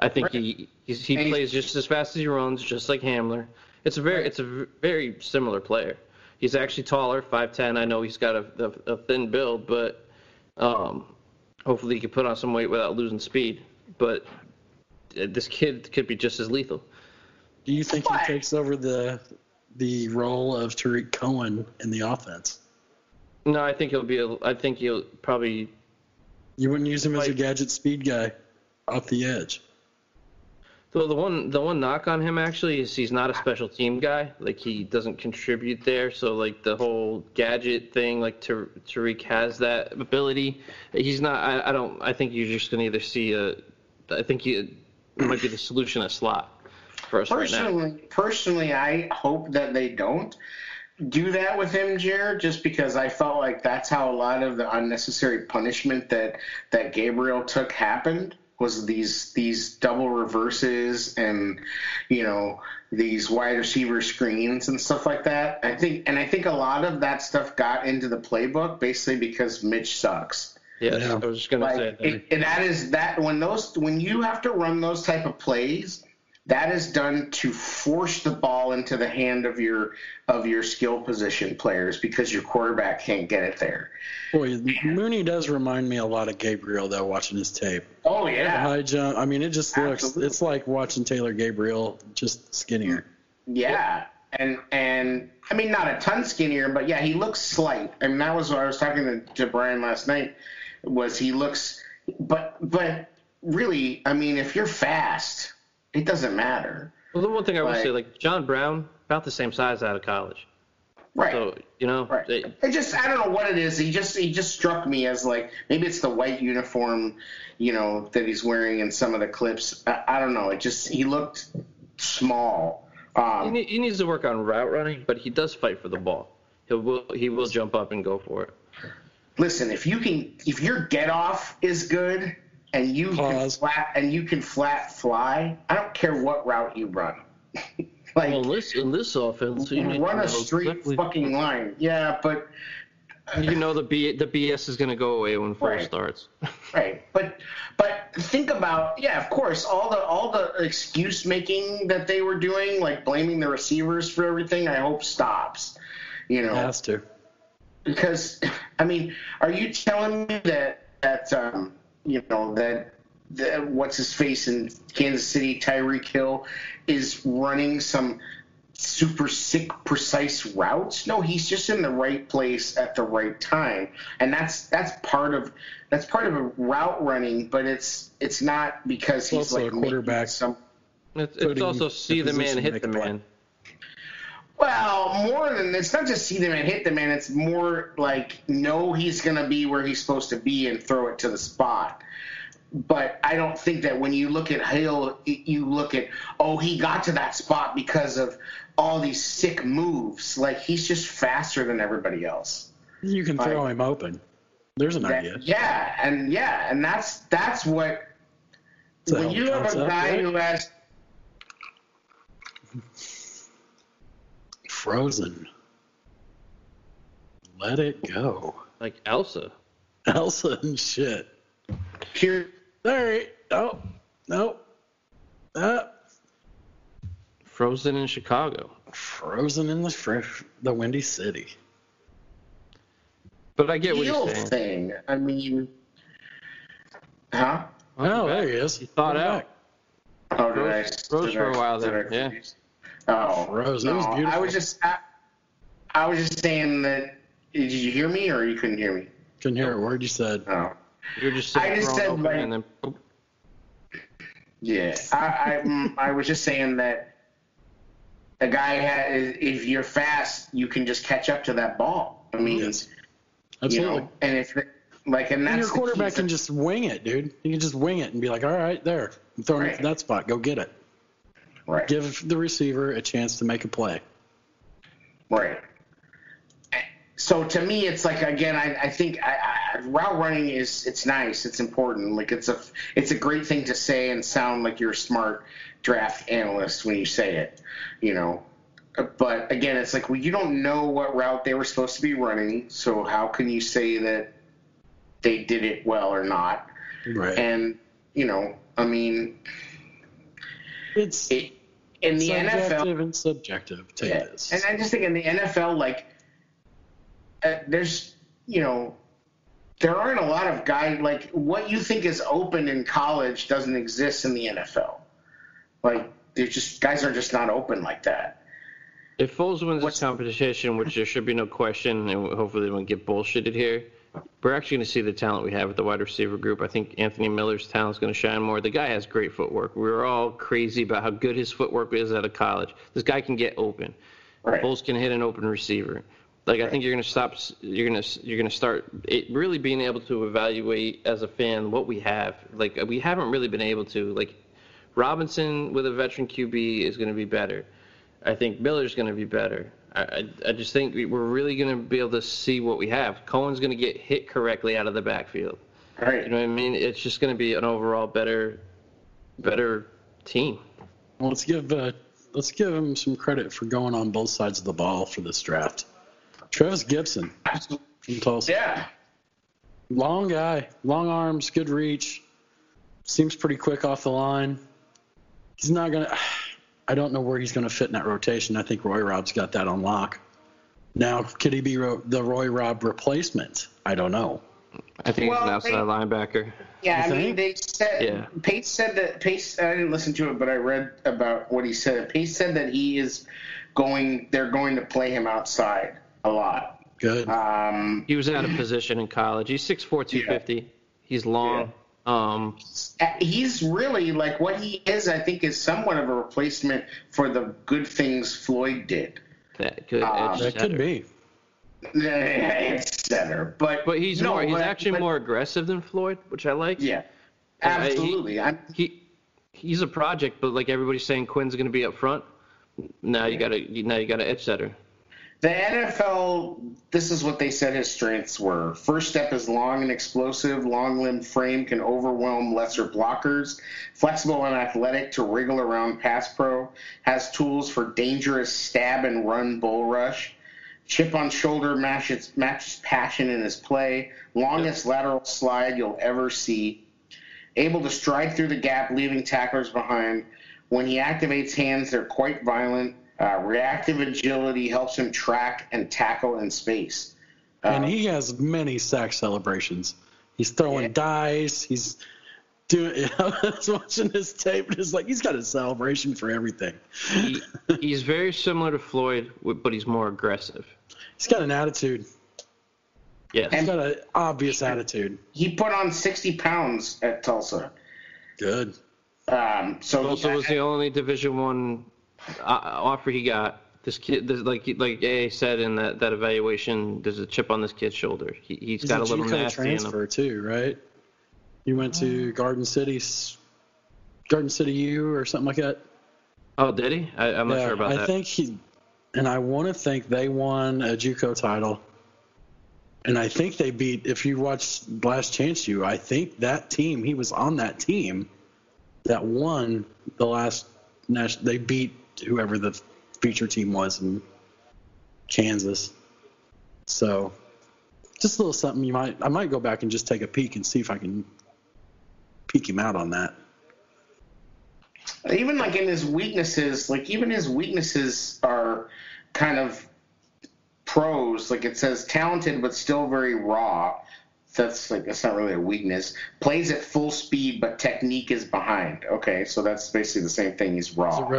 I think he he's, he And he's- plays just as fast as he runs, just like Hamler. It's a very it's a v- very similar player. He's actually taller, five ten. I know he's got a, a, a thin build, but um, hopefully he can put on some weight without losing speed. But uh, this kid could be just as lethal. Do you think What? he takes over the the role of Tarik Cohen in the offense? No, I think he'll be. A, I think he'll probably. You wouldn't use him as a gadget speed guy off the edge. So the one the one knock on him actually is he's not a special team guy. Like he doesn't contribute there. So like the whole gadget thing, like Tar- Tarik has that ability. He's not. I, I don't. I think you're just gonna either see a. I think he might be the solution a slot for us right now. Personally, personally, I hope that they don't do that with him, Jared, just because I felt like that's how a lot of the unnecessary punishment that that Gabriel took happened was these these double reverses and you know these wide receiver screens and stuff like that. I think and I think a lot of that stuff got into the playbook basically because Mitch sucks. Yes, Yeah. I was just gonna say that. it, and that is that when those when you have to run those type of plays, that is done to force the ball into the hand of your of your skill position players because your quarterback can't get it there. Boy, Mooney does remind me a lot of Gabriel though. Watching his tape, Oh yeah, high jump. I mean, it just looks. Absolutely. It's like watching Taylor Gabriel, just skinnier. yeah. And and I mean not a ton skinnier, but yeah, he looks slight. I And that was what I was talking to, to Brian last night. Was he looks, but but really, I mean, if you're fast, it doesn't matter. Well, the one thing I would say, like John Brown, about the same size out of college. Right. So you know, Right. they- It just I don't know what it is. He just he just struck me as like maybe it's the white uniform, you know, that he's wearing in some of the clips. I, I don't know. It just he looked small He, Um, ne- he needs to work on route running, but he does fight for the ball. He will he will jump up and go for it. listen, if you can, if your get off is good and you can flat and you can flat fly, I don't care what route you run. like Well, in this in this offense, you run a straight exactly- fucking line. Yeah, but You know the B the BS is going to go away when fall Right. starts. right, but but think about yeah, of course, all the all the excuse making that they were doing, like blaming the receivers for everything, I hope stops. You know, Has to. because I mean, are you telling me that that um, you know that that what's his face in Kansas City, Tyreek Hill, is running some super sick precise routes? No, he's just in the right place at the right time, and that's that's part of that's part of a route running, but it's it's not because he's Also like a quarterback. making some It's, it's also see the the man hit the man. play. Well, more than it's not just see the man hit the man. It's more like know he's going to be where he's supposed to be and throw it to the spot. But I don't think that when you look at Hill, you look at oh he got to that spot because of all these sick moves. Like he's just faster than everybody else. You can throw Right. him open. There's an That- idea. yeah, and yeah, and that's that's what It's when you have a guy right? who has Frozen. Let it go. Like Elsa. Elsa and shit. Here. There. Oh, no. Uh, Frozen in Chicago. frozen in the fresh, the windy city. But I get what heel you're saying. thing. I mean, huh? Oh, there he is. He thought Welcome out. back. Oh, did I? Rose- Rose did for I- a while there, yeah. confuse? Oh, Rose, that no, was I beautiful. was just, I, I was just saying that. Did you hear me, or you couldn't hear me? Couldn't hear a word you said. Oh, You're just saying. I just said, like- and then yeah. I, I, mm, I was just saying that a guy has, if you're fast, you can just catch up to that ball. I mean, Yes. you Absolutely. know, and if like, and And your the quarterback can just wing it, dude. You can just wing it and be like, all right, there. I'm throwing it to that spot. Go get it. Right. Give the receiver a chance to make a play. Right. So to me, it's like again, I, I think I, I, route running is it's nice, it's important. Like it's a it's a great thing to say and sound like you're a smart draft analyst when you say it, you know. But again, it's like well, you don't know what route they were supposed to be running, so how can you say that they did it well or not? Right. And you know, I mean, it's it, in the NFL, subjective and subjective. Take Yeah. this. And I just think in the NFL, like, uh, there's, you know, there aren't a lot of guys, like, what you think is open in college doesn't exist in the NFL. Like, there's just, guys are just not open like that. If Foles wins What's- this competition, which there should be no question, and hopefully they won't get bullshitted here, we're actually going to see the talent we have at the wide receiver group. I think Anthony Miller's talent is going to shine more. The guy has great footwork. We were all crazy about how good his footwork is out of college. This guy can get open. Right. Foles can hit an open receiver. Like I think you're going to stop. You're going to you're going to start it, really being able to evaluate as a fan what we have. Like we haven't really been able to. Like Robinson with a veteran QB is going to be better. I think Miller's going to be better. I, I, I just think we- we're really going to be able to see what we have. Cohen's going to get hit correctly out of the backfield. Right. You know what I mean? It's just going to be an overall better, better team. Well, let's give uh, let's give him some credit for going on both sides of the ball for this draft. Trevis Gibson from Tulsa. Yeah. Long guy, long arms, good reach. Seems pretty quick off the line. He's not gonna. I don't know where he's gonna fit in that rotation. I think Roy Robb's got that on lock. Now, could he be ro- the Roy Robb replacement? I don't know. I think he's an outside they- linebacker. Yeah, I You mean, think? they said Yeah. Pace said that Pace. I didn't listen to it, but I read about what he said. Pace said that he is going. They're going to play him outside a lot. Good. Um, He was out of position in college. He's 6'4", 250. He's long. Um, he's really like what he is. I think is somewhat of a replacement for the good things Floyd did. that good Uh, edge that setter. could be. It's center, but But he's no, more. He's but- actually but- more aggressive than Floyd, which I like. Yeah, And I- he- absolutely. I'm, He he's a project, but like everybody's saying, Quinn's going to be up front. now you got to now you got an edge setter. The NFL, this is what they said his strengths were. First step is long and explosive. Long limbed frame can overwhelm lesser blockers. Flexible and athletic to wriggle around pass pro. Has tools for dangerous stab and run bull rush. Chip on shoulder matches, matches passion in his play. Longest lateral slide you'll ever see. Able to stride through the gap, leaving tacklers behind. When he activates hands, they're quite violent. Uh, reactive agility helps him track and tackle in space. and Um, he has many sack celebrations. He's throwing Yeah. dice. He's doing. I was watching his tape, and it's like he's got a celebration for everything. He, he's very similar to Floyd, but he's more aggressive. He's got an attitude. Yes. He's got an obvious attitude. he put on 60 pounds at Tulsa. Good. Um, so also he- was the only Division One uh, offer he got. This kid, this, like like AA said in that, that evaluation, there's a chip on this kid's shoulder. He, he's He's got a, a little JUCO nasty in him. transfer too, right? You went to Garden City, Garden City U or something like that. Oh, did he? I, I'm not sure about I that. I think he, and I want to think they won a JUCO title. And I think they beat. If you watched Last Chance U, I think that team. He was on that team that won the last. National, they beat whoever the feature team was in Kansas. So, just a little something you might. I might go back and just take a peek and see if I can peek him out on that. even like in his weaknesses, like even his weaknesses are kind of pros. Like it says talented but still very raw. That's like that's not really a weakness. Plays at full speed but technique is behind. Okay, so that's basically the same thing. He's raw. He's a raw.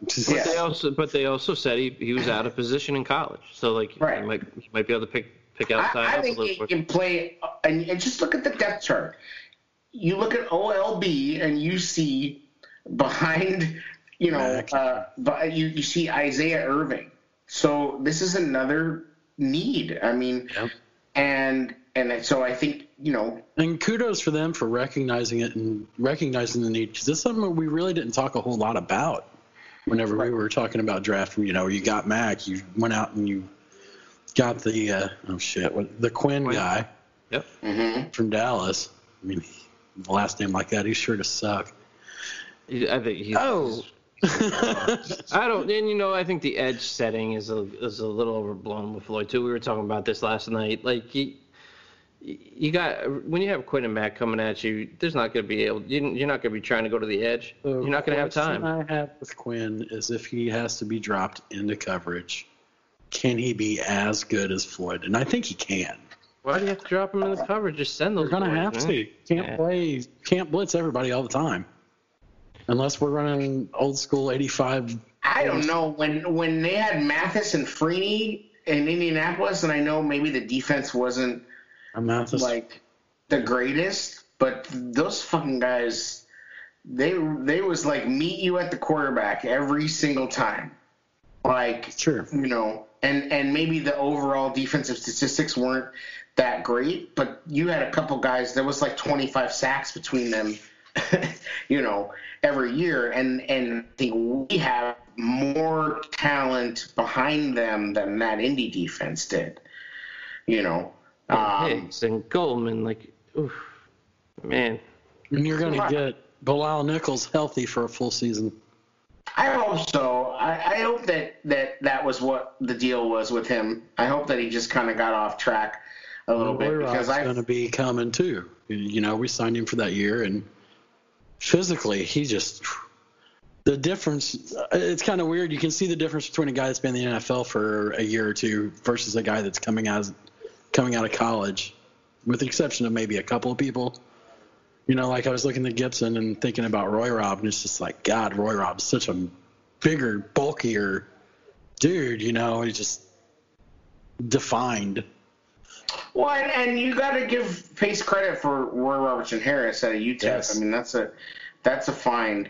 Rookie. Yeah. They also, but they also said he, he was out of position in college, so like Right. he might he might be able to pick pick outside I, I think he quicker. can play. And, and just look at the depth chart. You look at OLB and you see behind, you know, uh, but you you see Isaiah Irving. So this is another need. I mean, Yep. and and so I think you know And kudos for them for recognizing it and recognizing the need because this is something we really didn't talk a whole lot about. Whenever we were talking about draft, you know, you got Mack, you went out and you got the uh, oh shit, what, the Quinn Quinn. guy Yep. from Dallas. I mean, the last name like that, he's sure to suck. I think he's. Oh. I don't, and you know, I think the edge setting is a is a little overblown with Floyd too. We were talking about this last night. Like you, you got when you have Quinn and Mack coming at you, there's not going to be able. you- You're not going to be trying to go to the edge. You're not going to have The question time. I have with Quinn is if he has to be dropped into coverage, can he be as good as Floyd? And I think he can. Why do you have to drop him in the coverage? Just send those. We're gonna have man. to. Can't Yeah. play. Can't blitz everybody all the time, unless we're running old school '85. I don't know when when they had Mathis and Freeney in Indianapolis, and I know maybe the defense wasn't Mathis. like the greatest, but those fucking guys, they they was like meet you at the quarterback every single time, like sure. you know, and and maybe the overall defensive statistics weren't that great, but you had a couple guys. There was like 25 sacks between them, you know, every year, and and I think we have more talent behind them than that indie defense did, you know. Um, Hicks and Goldman, like, oof, man. And you're gonna get Bilal Nichols healthy for a full season. I hope so. I, I hope that, that that was what the deal was with him. I hope that he just kind of got off track a little bit because I'm gonna be coming too. You know, we signed him for that year, and physically, he just the difference. It's kind of weird. You can see the difference between a guy that's been in the NFL for a year or two versus a guy that's coming out coming out of college, with the exception of maybe a couple of people. You know, like I was looking at Gibson and thinking about Roy Rob, and it's just like, God, Roy Rob's such a bigger, bulkier dude. You know, he's just defined. Well, and, and you got to give Pace credit for Roy Robertson Harris at UTEP. Yes. I mean, that's a that's a find.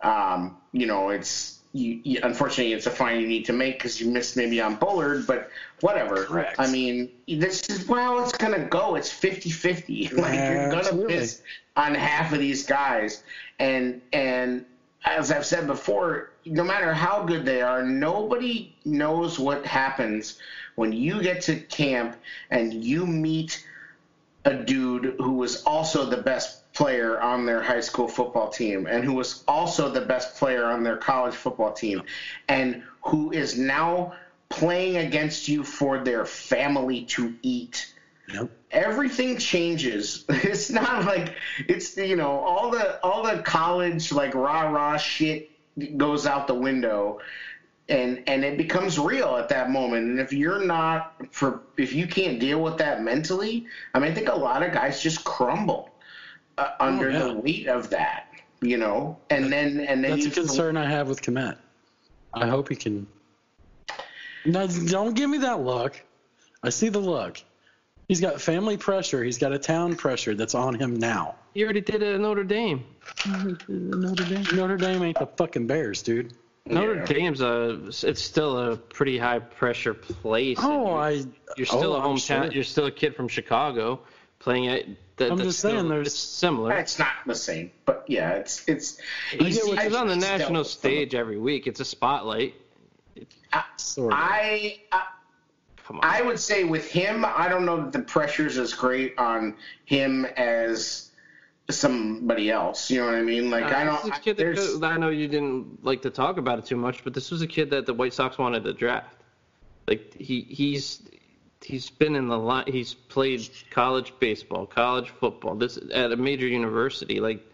Um, you know, it's you, you, unfortunately it's a fine you need to make because you missed maybe on Bullard, but whatever. Correct. I mean, this is well, it's gonna go. It's 50-50. Like you're gonna Absolutely. miss on half of these guys, and and as I've said before, no matter how good they are, nobody knows what happens when you get to camp and you meet a dude who was also the best player on their high school football team and who was also the best player on their college football team and who is now playing against you for their family to eat. Yep. Everything changes. It's not like it's you know all the all the college like rah rah shit goes out the window and and it becomes real at that moment and if you're not for if you can't deal with that mentally i mean i think a lot of guys just crumble uh, under yeah. the weight of that you know and then and then That's a you concern I have with Kmet. I hope he can. No, don't give me that look. I see the look. He's got family pressure. He's got a town pressure that's on him now. He already did it at Notre Dame. Notre Dame. Notre Dame ain't the fucking Bears, dude. Notre Yeah. Dame's a it's still a pretty high pressure place. Oh, you're, I. you're still oh, a I'm hometown. sure. You're still a kid from Chicago playing at. That, I'm that's just saying still- there's- it's similar. it's not the same but yeah it's it's He's, get he's on the national stage every week. It's a spotlight. Sort of. I, I Come on. I would say with him, I don't know that the pressure's as great on him as somebody else. You know what I mean? Like I Uh, this don't. is a I, kid that there's, could- I know you didn't like to talk about it too much, but this was a kid that the White Sox wanted to draft. Like he he's he's been in the line. He's played college baseball, college football. This at a major university. Like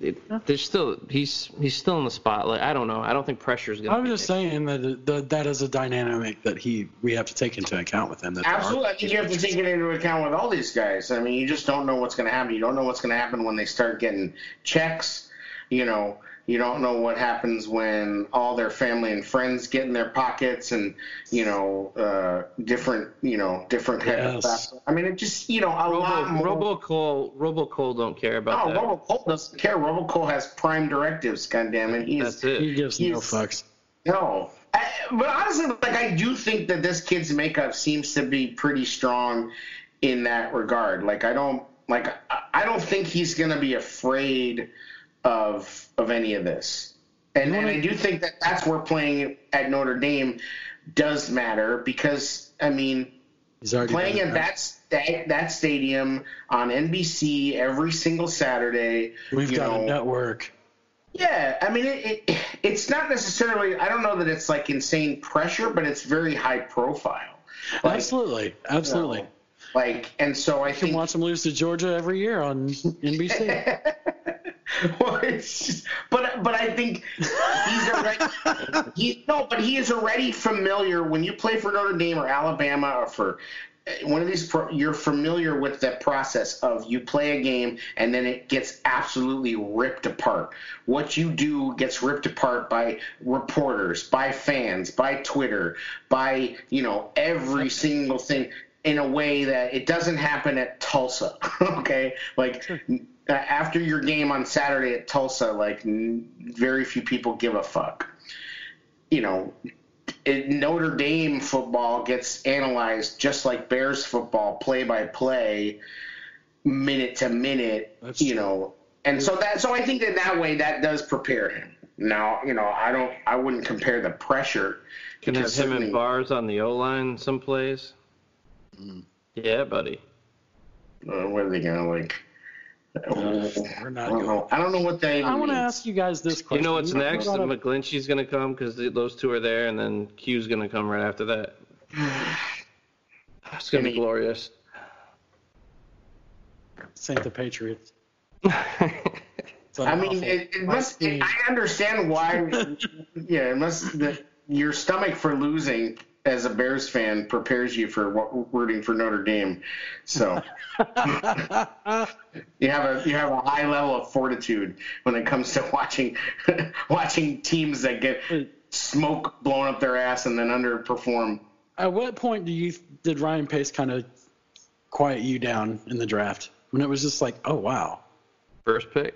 it, there's still he's he's still in the spotlight. I don't know. I don't think pressure is gonna. I'm be just there. saying that uh, that that is a dynamic that he we have to take into account with him. That there are- Absolutely, I think you have to take it into account with all these guys. I mean, you just don't know what's going to happen. You don't know what's going to happen when they start getting checks. You know, you don't know what happens when all their family and friends get in their pockets, and you know, uh, different, you know, different kind of Yes. stuff. I mean, it just, you know, a lot more. Robo Robocall Robocall don't care about No, that. Robocall doesn't care. Robocall has prime directives. Goddamn it, he's That's it. he gives no fucks. no. I, but honestly, like I do think that this kid's makeup seems to be pretty strong in that regard. Like I don't like I- I don't think he's gonna be afraid of of any of this. And and I do think that that's where playing at Notre Dame does matter because I mean playing at it. that that stadium on NBC every single Saturday. We've got know, a network. yeah, I mean, it, it, it's not necessarily. I don't know that it's like insane pressure, but it's very high profile. Like, Absolutely, absolutely. you know, like, and so I You can watch them lose to Georgia every year on NBC. well, it's just, but but I think he's already. he, no, but he is already familiar when you play for Notre Dame or Alabama or for uh, one of these. You're familiar with the process of you play a game and then it gets absolutely ripped apart. What you do gets ripped apart by reporters, by fans, by Twitter, by you know every single thing in a way that it doesn't happen at Tulsa. okay, like after your game on Saturday at Tulsa, like n- very few people give a fuck. You know, it, Notre Dame football gets analyzed just like Bears football, play by play, minute to minute. That's you know, and so that so I think that that way that does prepare him. Now, you know, I don't, I wouldn't compare the pressure. Can have because him certainly- and bars on the O line some plays. Mm. Yeah, buddy. Uh, what are they gonna like? Uh, we're I don't going. know. I don't know what that even I want to ask you guys this question. You know what's brought next? up- McGlinchey's gonna come because those two are there, and then Q's gonna come right after that. It's gonna be glorious. Saint the Patriots. I mean, it, it must. team. I understand why. yeah, it must. The, your stomach for losing as a Bears fan prepares you for wa- rooting for Notre Dame. So you have a you have a high level of fortitude when it comes to watching watching teams that get smoke blown up their ass and then underperform. At what point do you did Ryan Pace kind of quiet you down in the draft when it was just like, oh wow, First pick.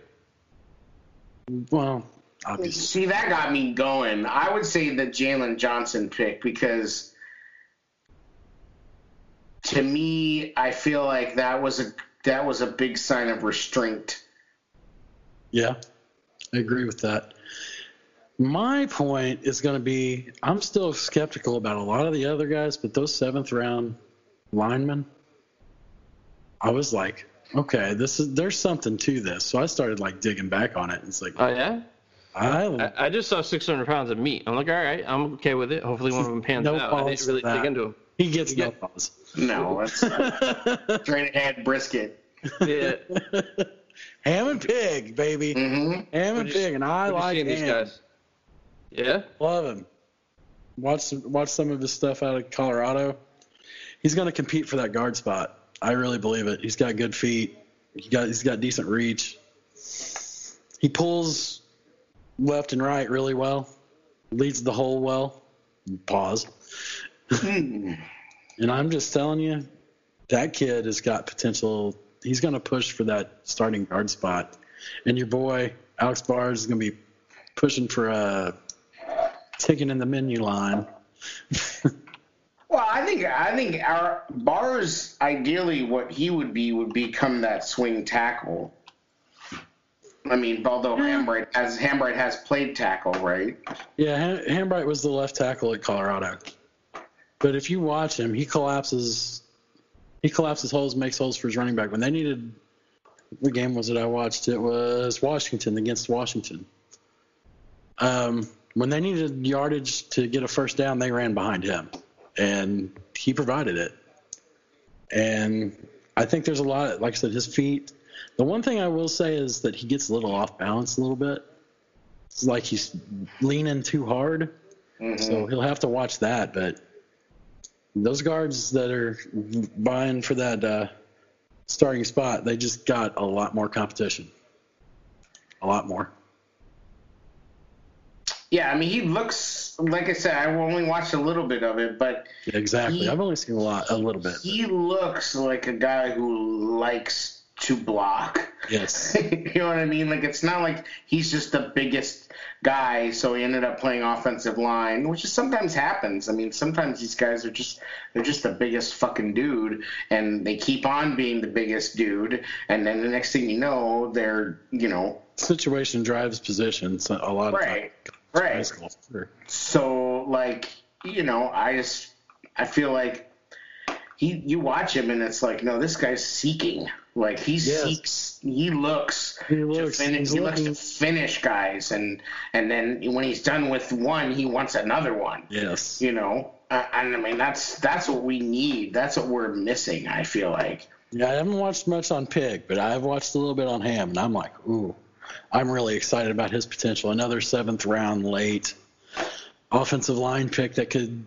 well, obviously, See, that got me going. I would say the Jaylon Johnson pick because to me, I feel like that was a that was a big sign of restraint. yeah, I agree with that. My point is going to be I'm still skeptical about a lot of the other guys, but those seventh round linemen, I was like, okay, this is there's something to this. So I started like digging back on it. It's like, Oh yeah. I, I, I just saw 600 pounds of meat. I'm like, all right, I'm okay with it. Hopefully one of them pans No out. I balls didn't really dig into him. he gets no Yeah. pause. No, that's straight ahead brisket. Yeah. ham and pig, baby. Mm-hmm. Ham and you- pig, and I like seeing these ham. guys? Yeah. Love him. Watch some, watch some of his stuff out of Colorado. He's going to compete for that guard spot. I really believe it. He's got good feet. He got he's got decent reach. He pulls left and right really well. Leads the hole well. Pause. Hmm. And I'm just telling you, that kid has got potential. He's going to push for that starting guard spot. And your boy Alex Bars is going to be pushing for a ticket in the menu line. Well, I think I think our bars ideally what he would be would become that swing tackle. I mean, although Hambright has Hambright has played tackle, right? Yeah, Han- Hambright was the left tackle at Colorado. But if you watch him, he collapses. He collapses holes, makes holes for his running back. When they needed, the game was it? I watched. It was Washington against Washington. Um, when they needed yardage to get a first down, they ran behind him, and he provided it. And I think there's a lot. Like I said, his feet. The one thing I will say is that he gets a little off balance a little bit. It's like he's leaning too hard. So he'll have to watch that. But those guards that are vying for that uh, starting spot, they just got a lot more competition. A lot more. Yeah, I mean, he looks like I said. I only watched a little bit of it, but Exactly. He- I've only seen a lot, a little bit. he looks like a guy who likes to block. Yes. you know what I mean? Like it's not like he's just the biggest guy, so he ended up playing offensive line, which is sometimes happens. I mean, sometimes these guys are just they're just the biggest fucking dude, and they keep on being the biggest dude, and then the next thing you know, they're you know Situation drives position so a lot of right, times. right. High school. Sure. So like you know, I just I feel like he you watch him and it's like no, this guy's seeking. Like he Yes. seeks, he looks, He to looks- finish, he's he looks to finish guys, and and then when he's done with one, he wants another one. Yes. You know, uh, and I mean that's that's what we need. That's what we're missing. I feel like. Yeah, I haven't watched much on Pig, but I've watched a little bit on Ham, and I'm like, ooh, I'm really excited about his potential. Another seventh round late offensive line pick that could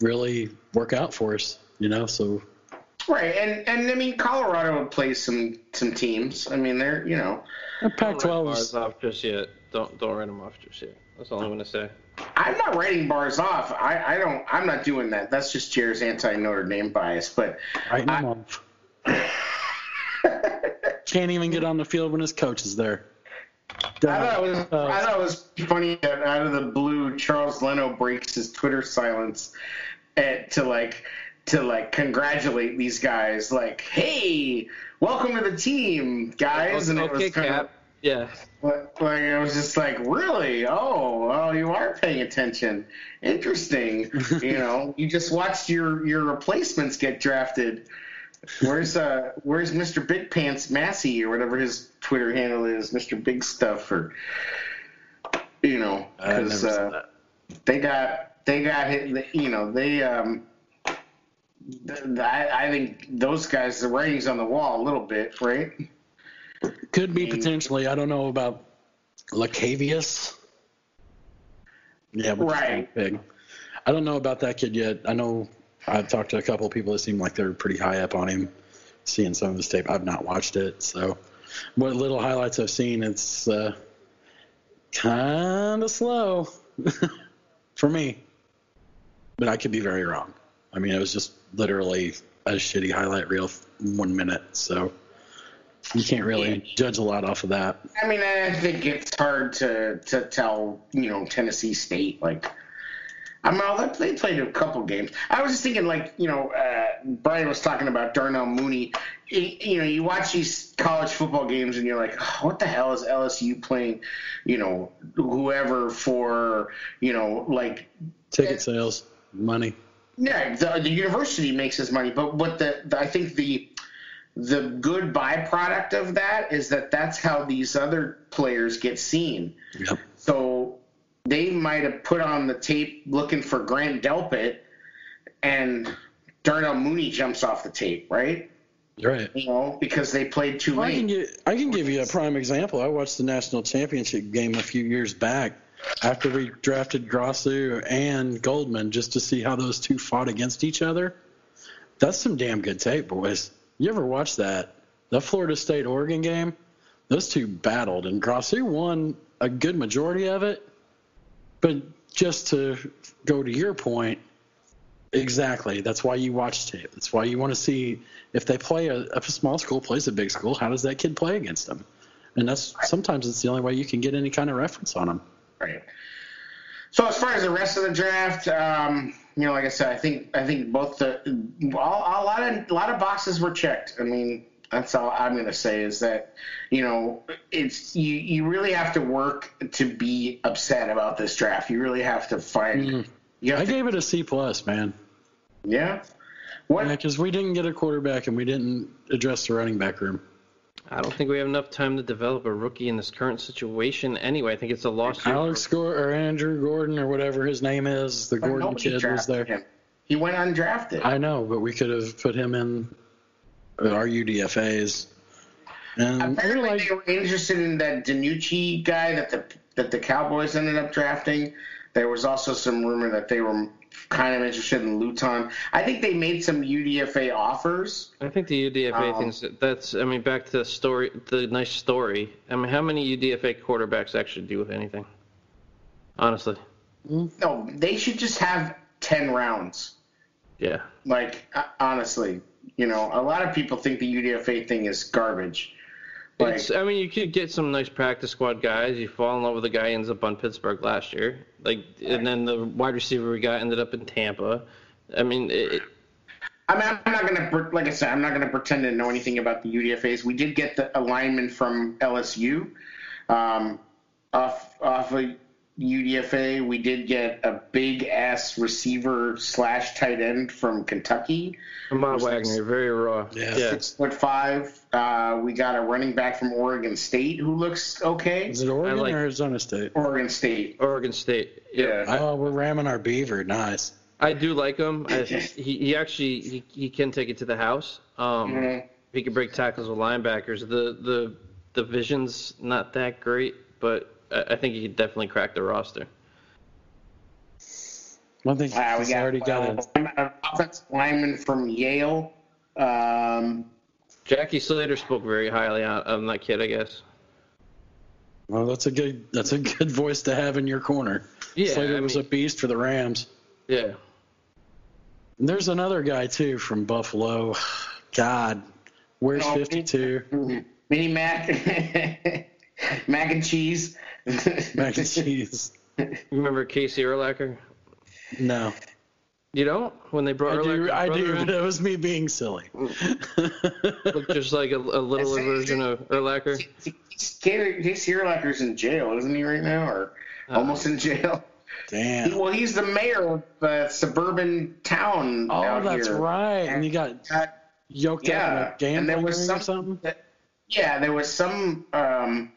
really work out for us, you know? So, Right, and and I mean Colorado plays some some teams. I mean they're you know Pac Don't write 12 is. off just yet. Don't don't write them off just yet. That's all I'm gonna say. I'm not writing bars off. I, I don't. I'm not doing that. That's just Chair's anti Notre Dame bias. But Writing I- them off. Can't even get on the field when his coach is there. I thought it was. Uh, I thought it was funny that out of the blue, Charles Leno breaks his Twitter silence at, to like to like congratulate these guys. Like, hey, welcome to the team, guys. and it was kind Cap. Yeah. of like it was just like, really? Oh, well, you are paying attention. Interesting. you know, you just watched your your replacements get drafted. Where's uh where's Mr. Big Pants Massie or whatever his Twitter handle is, Mr. Big Stuff or you know, because uh, they got they got hit. You know, they um. Th- I, I think those guys, the writing's on the wall a little bit, right? Could be I mean- potentially. I don't know about Lachavious. Yeah, Right. Big. I don't know about that kid yet. I know I've talked to a couple of people that seem like they're pretty high up on him. Seeing some of his tape, I've not watched it. So, what little highlights I've seen, it's uh, kind of slow for me. But I could be very wrong. I mean, it was just literally a shitty highlight reel, one minute. So you can't really judge a lot off of that. I mean, I think it's hard to to tell, you know, Tennessee State like. I mean, they played a couple games. I was just thinking, like, you know, uh, Brian was talking about Darnell Mooney. You know, you watch these college football games and you're like, oh, what the hell is LSU playing, you know, whoever for, you know, like ticket sales, money. Yeah, the, the university makes his money, but what the, the I think the the good byproduct of that is that that's how these other players get seen. Yep. So they might have put on the tape looking for Grant Delpit, and Darnell Mooney jumps off the tape, right? Right. You know, because they played too well, late. I can, get, I can give you a prime example. I watched the national championship game a few years back after we drafted Grasu and Goldman just to see how those two fought against each other. That's some damn good tape, boys. You ever watch that? The Florida State Oregon game? Those two battled, and Grasu won a good majority of it. But just to go to your point, exactly. That's why you watch tape. That's why you want to see if they play a, a small school plays a big school. How does that kid play against them? And that's sometimes it's the only way you can get any kind of reference on them. Right. So as far as the rest of the draft, um, you know, like I said, I think I think both the all, a lot of a lot of boxes were checked. I mean, that's all I'm going to say is that you know it's you you really have to work to be upset about this draft. You really have to find. Mm. Have I to, gave it a C plus, man. yeah. What? Because we didn't get a quarterback and we didn't address the running back room. I don't think we have enough time to develop a rookie in this current situation. Anyway, I think it's a lost. Alex Gordon or Andrew Gordon or whatever his name is, the But Gordon kid was there. him. He went undrafted. I know, but we could have put him in uh, our UDFA's. And we're Apparently, like, they were interested in that DiNucci guy that the that the Cowboys ended up drafting. There was also some rumor that they were kind of interested in Luton. I think they made some UDFA offers. I think the UDFA Um, things. That's. I mean, back to the story, the nice story. I mean, how many UDFA quarterbacks actually do with anything? Honestly, No, they should just have ten rounds. yeah. Like uh, honestly, you know, a lot of people think the UDFA thing is garbage. Like, It's, I mean, you could get some nice practice squad guys. You fall in love with a guy who ends up on Pittsburgh last year, like, and then the wide receiver we got ended up in Tampa. I mean, it, I mean, I'm not gonna, like I said, I'm not gonna pretend to know anything about the UDFA's. We did get the alignment from LSU, um, off off of UDFA. We did get a big ass receiver slash tight end from Kentucky, Ahmad Wagner, very raw. Yeah. six foot five. Uh, we got a running back from Oregon State who looks okay. is it Oregon like- or Arizona State? Oregon State, Oregon State. Yeah. yeah. Oh, we're ramming our beaver. Nice. I do like him. I, he, he actually he, he can take it to the house. Um, Mhm. He can break tackles with linebackers. The the the vision's not that great, but I, I think he could definitely crack the roster. One thing Uh, we he's got already got uh, a an offensive lineman from Yale. Um, Jackie Slater spoke very highly on, on that kid, I guess. well. That's a good. That's a good voice to have in your corner. Yeah, Slater I was a beast for the Rams. Yeah. And there's another guy too from Buffalo. God, where's Oh, 52? Mini Mac, mac and cheese. Mac and cheese. Remember Casey Urlacher? No, You don't? When they brought I do. I do. brother But in? it was me being silly. Looked just like a, a little version of Urlacher. Casey Urlacher's in jail, isn't he right now, or Uh, almost in jail? Damn. Well, he's the mayor of a suburban town Oh, out that's here. right. And you got Uh, yoked yeah, up in a and there was some or something. Yeah, there was some um,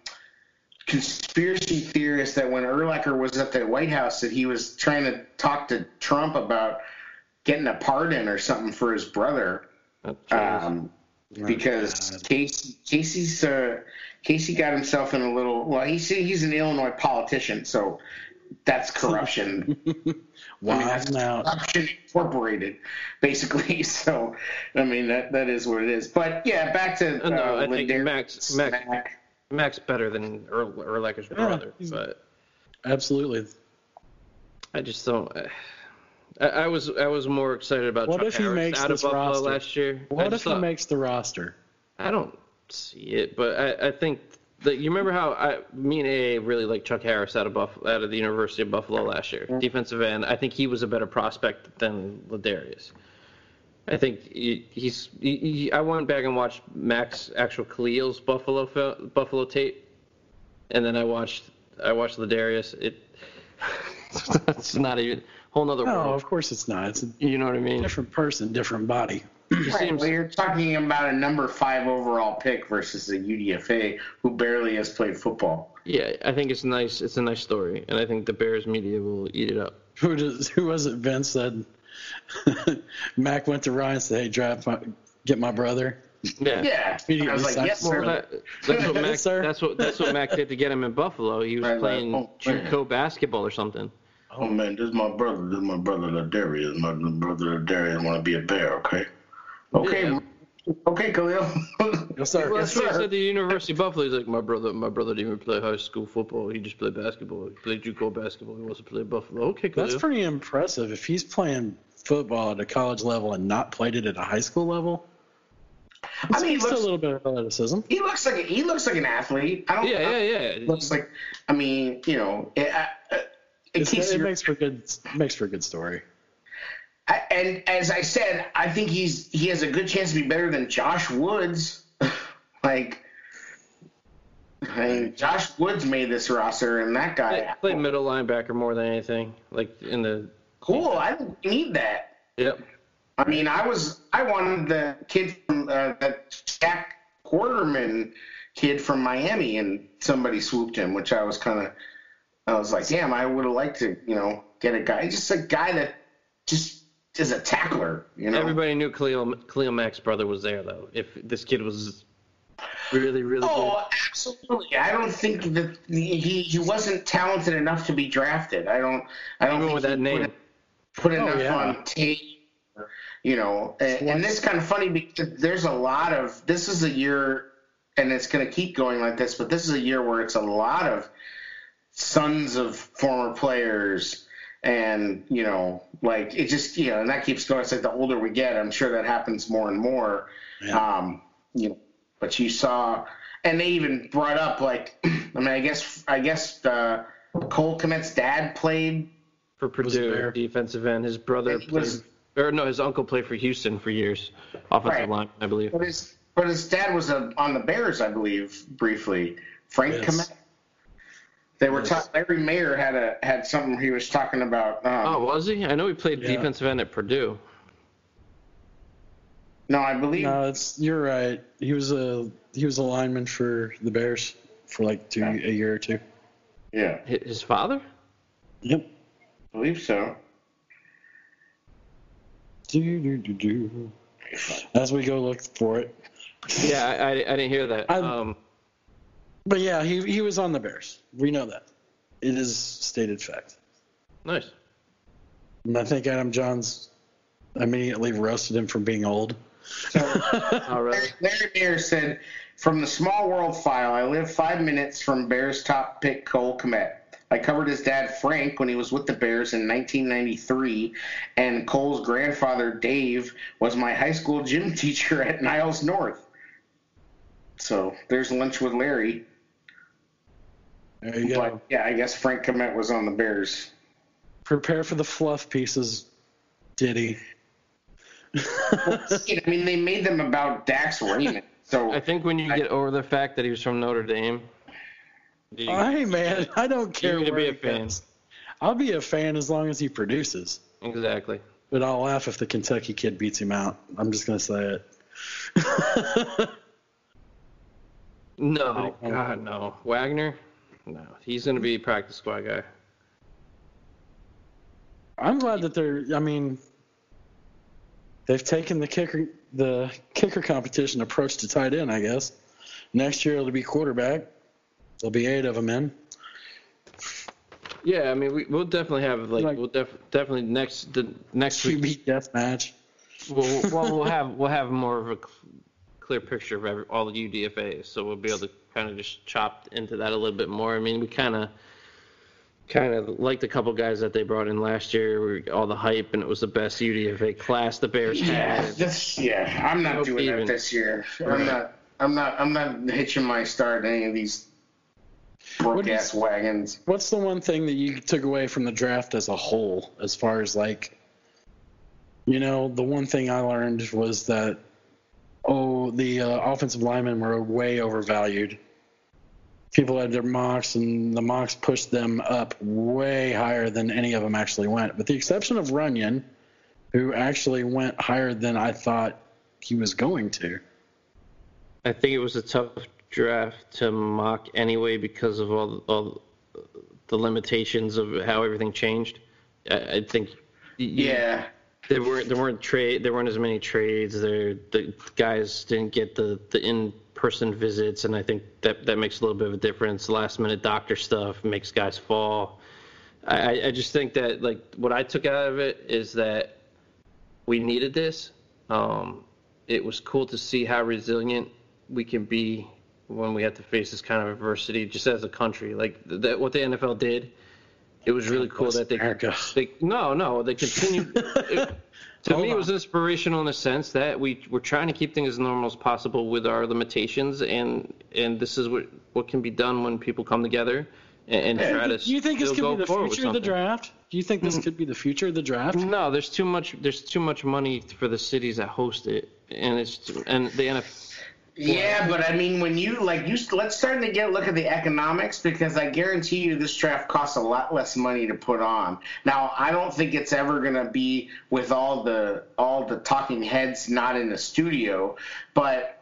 conspiracy theorist that when Urlacher was at the White House, that he was trying to talk to Trump about getting a pardon or something for his brother. Oh. Um, Oh, because God. Casey, Casey's uh, Casey got himself in a little. Well, he's he's an Illinois politician, so that's corruption. Wow, I mean, that's now corruption incorporated, basically. So, I mean that that is what it is. But yeah, back to Uh, no, I think Ladarius Max- Max- Mack. Mack's better than Ur- Urlacher's Yeah, brother, but absolutely. I just don't. I, I was I was more excited about What Chuck if he Harris makes out of this Buffalo roster? last year. What if just he makes the roster? I don't see it, but I, I think the, you remember how I, me and AA really like Chuck Harris out of Buff, out of the University of Buffalo last year, defensive end. I think he was a better prospect than Ladarius. I think he, he's. He, he, I went back and watched Max actual Khalil's Buffalo Buffalo tape, and then I watched I watched Ladarius. It it's not even whole nother No, world. of course it's not. It's a You know what I mean? different person, different body. Right, seems- well, you're talking about a number five overall pick versus a UDFA who barely has played football. yeah, I think it's nice. It's a nice story, and I think the Bears media will eat it up. Who does? Who was it? Vince said. Mack went to Ryan and said, "Hey, draft, my, get my brother." Yeah. Yeah, I was like, yes, sir. That, that's what Mack. Yes, sir. That's what that's what Mack did to get him in Buffalo. He was Right, right. playing Oh, man. JUCO basketball or something. Oh man, this is my brother. This is my brother Darius. My brother Darius want to be a bear. Okay. Okay. Yeah. Okay, Khalil. Yes, sir. Well, Yes, that's what he sir. said at the University of Buffalo. He's like, my brother, my brother didn't even play high school football. He just played basketball. He played JUCO basketball. He wants to play Buffalo. Okay, cool. That's pretty impressive. If he's playing football at a college level and not played it at a high school level, I mean, he it's a little bit of athleticism. he looks like he looks like an athlete. I don't. yeah, yeah, yeah. Looks like. I mean, you know, it, in It's, case it makes for good makes for a good story. I, and as I said, I think he's he has a good chance to be better than Josh Woods. like, I mean, Josh Woods made this roster, and that guy. play middle linebacker more than anything. Like in the. Cool. I need that. Yep. I mean, I was I wanted the kid from uh, that Shaq Quarterman kid from Miami, and somebody swooped him, which I was kind of. I was like, damn, I would have liked to, you know, get a guy, just a guy that just is a tackler, you know. Everybody knew Khalil, Khalil Mack's brother was there, though. If this kid was really, really Oh, absolutely. I don't think that he he wasn't talented enough to be drafted. I don't. I don't good, even think with that name. Put, put enough yeah. on tape. You know, and, and this is kind of funny because there's a lot of. This is a year, and it's going to keep going like this. But this is a year where it's a lot of sons of former players. And you know, like it just you know, and that keeps going. It's like the older we get, I'm sure that happens more and more. Yeah. Um, you know, but you saw, and they even brought up like, I mean, I guess, I guess uh, Cole Kmet's dad played. for Purdue, there. defensive end. His brother He was- played, or no, his uncle played for Houston for years, offensive Right. line, I believe. But his, but his dad was uh on the Bears, I believe, briefly. Frank Yes. Kmet. They were Yes. talking. Larry Mayer had a had something he was talking about. Um, Oh, was he? I know he played Yeah. defensive end at Purdue. no, I believe. No, it's you're right. He was a he was a lineman for the Bears for like two a year or two. Yeah, His father? Yep. I believe so. Do, do, do, do. As we go look for it. Yeah, I, I, I didn't hear that. I'm- Um, But yeah, he he was on the Bears. We know that. It is stated fact. nice. And I think Adam Jahns immediately roasted him for being old. Oh, really? Larry, Larry Mayer said, "From the Small World file, I live five minutes from Bears top pick Cole Kmet. I covered his dad Frank when he was with the Bears in 1993, and Cole's grandfather Dave was my high school gym teacher at Niles North. So there's lunch with Larry. There you go. Yeah, I guess Frank Kmet was on the Bears. Prepare for the fluff pieces, Diddy. I mean, they made them about Dax Raymond. So I think when you get over the fact that he was from Notre Dame, you- hey man, I don't care. You're gonna be a fan. goes. I'll be a fan as long as he produces. exactly. But I'll laugh if the Kentucky kid beats him out. I'm just gonna say it. No, God, no. Wagner? No, he's going to be a practice squad guy. I'm glad that they're. I mean, they've taken the kicker the kicker competition approach to tight end. I guess next year it'll be quarterback. There'll be eight of them in. Yeah, I mean, we, we'll definitely have like, Like- we'll def, definitely next the next week QB death match. we'll, well we'll have we'll have more of a clear picture of every, all the UDFA's, so we'll be able to kind of just chop into that a little bit more. I mean, we kind of kind of liked a couple guys that they brought in last year, we, all the hype, and it was the best UDFA class the Bears Yeah, had. this, yeah, I'm not Nope, doing even. that this year. I'm not. I'm not. I'm not hitching my start to any of these broke ass wagons. What's the one thing that you took away from the draft as a whole, as far as like, you know, the one thing I learned was that, oh, the uh, offensive linemen were way overvalued. People had their mocks, and the mocks pushed them up way higher than any of them actually went, with the exception of Runyan, who actually went higher than I thought he was going to. I think it was a tough draft to mock anyway because of all, all the limitations of how everything changed. I, I think. y- Yeah. There weren't there weren't trade there weren't as many trades. There the guys didn't get the, the in person visits, and I think that that makes a little bit of a difference. Last minute doctor stuff makes guys fall. I, I- just think that like what I took out of it is that we needed this. Um, it was cool to see how resilient we can be when we have to face this kind of adversity, just as a country. Like that, what the NFL did, it was really cool that they, America. they no, no, they continued. it- to Hold me, it was inspirational in the sense that we we're trying to keep things as normal as possible with our limitations, and and this is what what can be done when people come together and, and try to. Do you think this could be the future of the draft? Do you think this could be the future of the draft? No, there's too much. There's too much money for the cities that host it, and it's and the NFL. Yeah, but I mean, when you like, you let's start to get a look at the economics because I guarantee you this draft costs a lot less money to put on. Now, I don't think it's ever going to be with all the all the talking heads not in the studio, but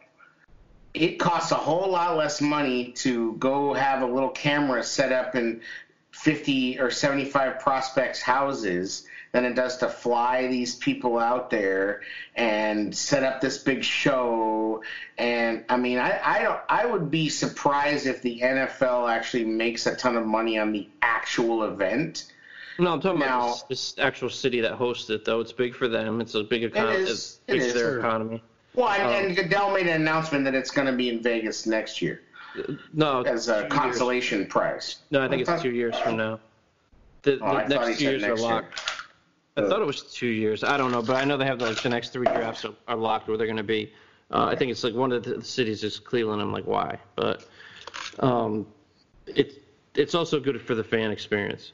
it costs a whole lot less money to go have a little camera set up in 50 or 75 prospects' houses than it does to fly these people out there and set up this big show. And I mean, I, I don't, I would be surprised if the NFL actually makes a ton of money on the actual event. No, I'm talking Now- about this, this actual city that hosts it, though. It's big for them. It's a big economy. is. It's It big their economy. Well, and, Um, and Goodell made an announcement that it's going to be in Vegas next year No, as a two years. consolation prize. No, I think it's two years from now. The, Oh, the next two said years are next year. locked. I thought it was two years. I don't know, but I know they have like the next three drafts are, are locked where they're going to be. Uh, I think it's like one of the cities is Cleveland. I'm like, why? But um, it's it's also good for the fan experience.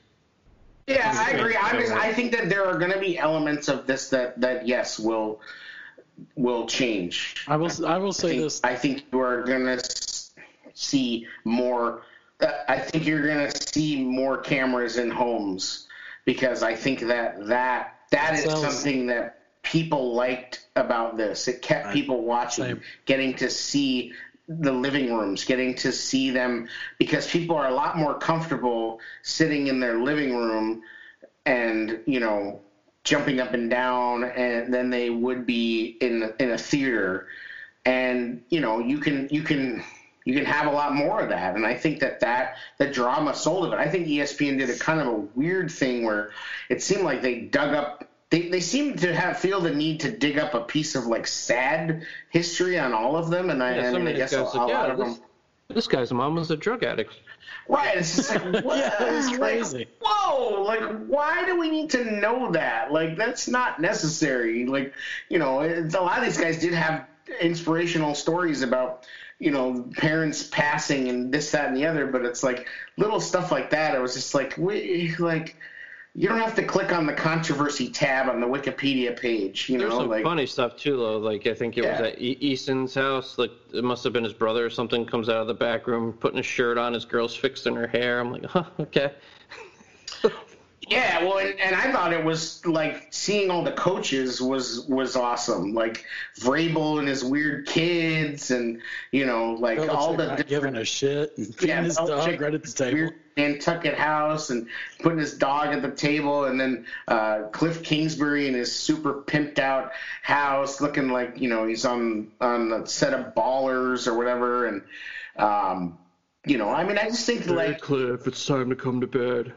Yeah, I agree. I, just, I think that there are going to be elements of this that, that yes will will change. I will. I will I say think, this. I think you are going to see more. I think you're going to see more cameras in homes because I think that that that is Sounds- something that people liked about this. It kept people watching, Same. getting to see the living rooms, getting to see them because people are a lot more comfortable sitting in their living room and you know jumping up and down and than they would be in in a theater and you know you can you can you can have a lot more of that and i think that that the drama sold of it i think espn did a kind of a weird thing where it seemed like they dug up they, they seem to have feel the need to dig up a piece of like sad history on all of them and i, Yeah, I mean i guess a, a like, lot yeah, of this, them this guy's mom was a drug addict. right it's just like what? Yeah, it's Like, crazy. whoa like why do we need to know that like that's not necessary like you know it's, a lot of these guys did have inspirational stories about you know parents passing and this that and the other but it's like little stuff like that it was just like we like you don't have to click on the controversy tab on the wikipedia page you There's know some like funny stuff too, though. Like I think it was at e- Easton's house. Like it must have been his brother or something. Comes out of the back room, putting a shirt on. His girl's fixing her hair. I'm like, huh, okay. Yeah, well, and, and I thought it was like seeing all the coaches was was awesome. Like Vrabel and his weird kids, and you know, like all the not different giving a shit and feeding his dog right at the table. weird Nantucket house and putting his dog at the table, and then uh, Cliff Kingsbury in his super pimped out house, looking like you know he's on on the set of Ballers or whatever, and um, you know, I mean, I just think like Cliff, it's time to come to bed.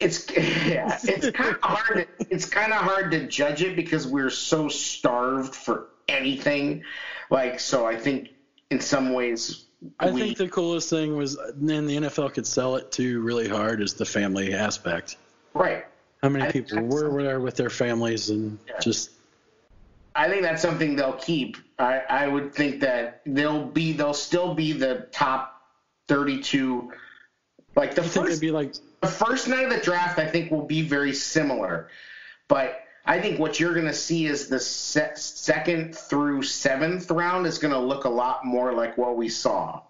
It's yeah, it's kind of hard. To, it's kind of hard to judge it because we're so starved for anything. Like, so I think in some ways I we think the coolest thing was, then the NFL could sell it to really hard is the family aspect. right. How many I- people were there with their families and just I think that's something they'll keep. I, I would think that they'll be they'll still be the top 32 Like the I first it'd be like the first night of the draft, I think will be very similar, but I think what you're going to see is the se- second through seventh round is going to look a lot more like what we saw.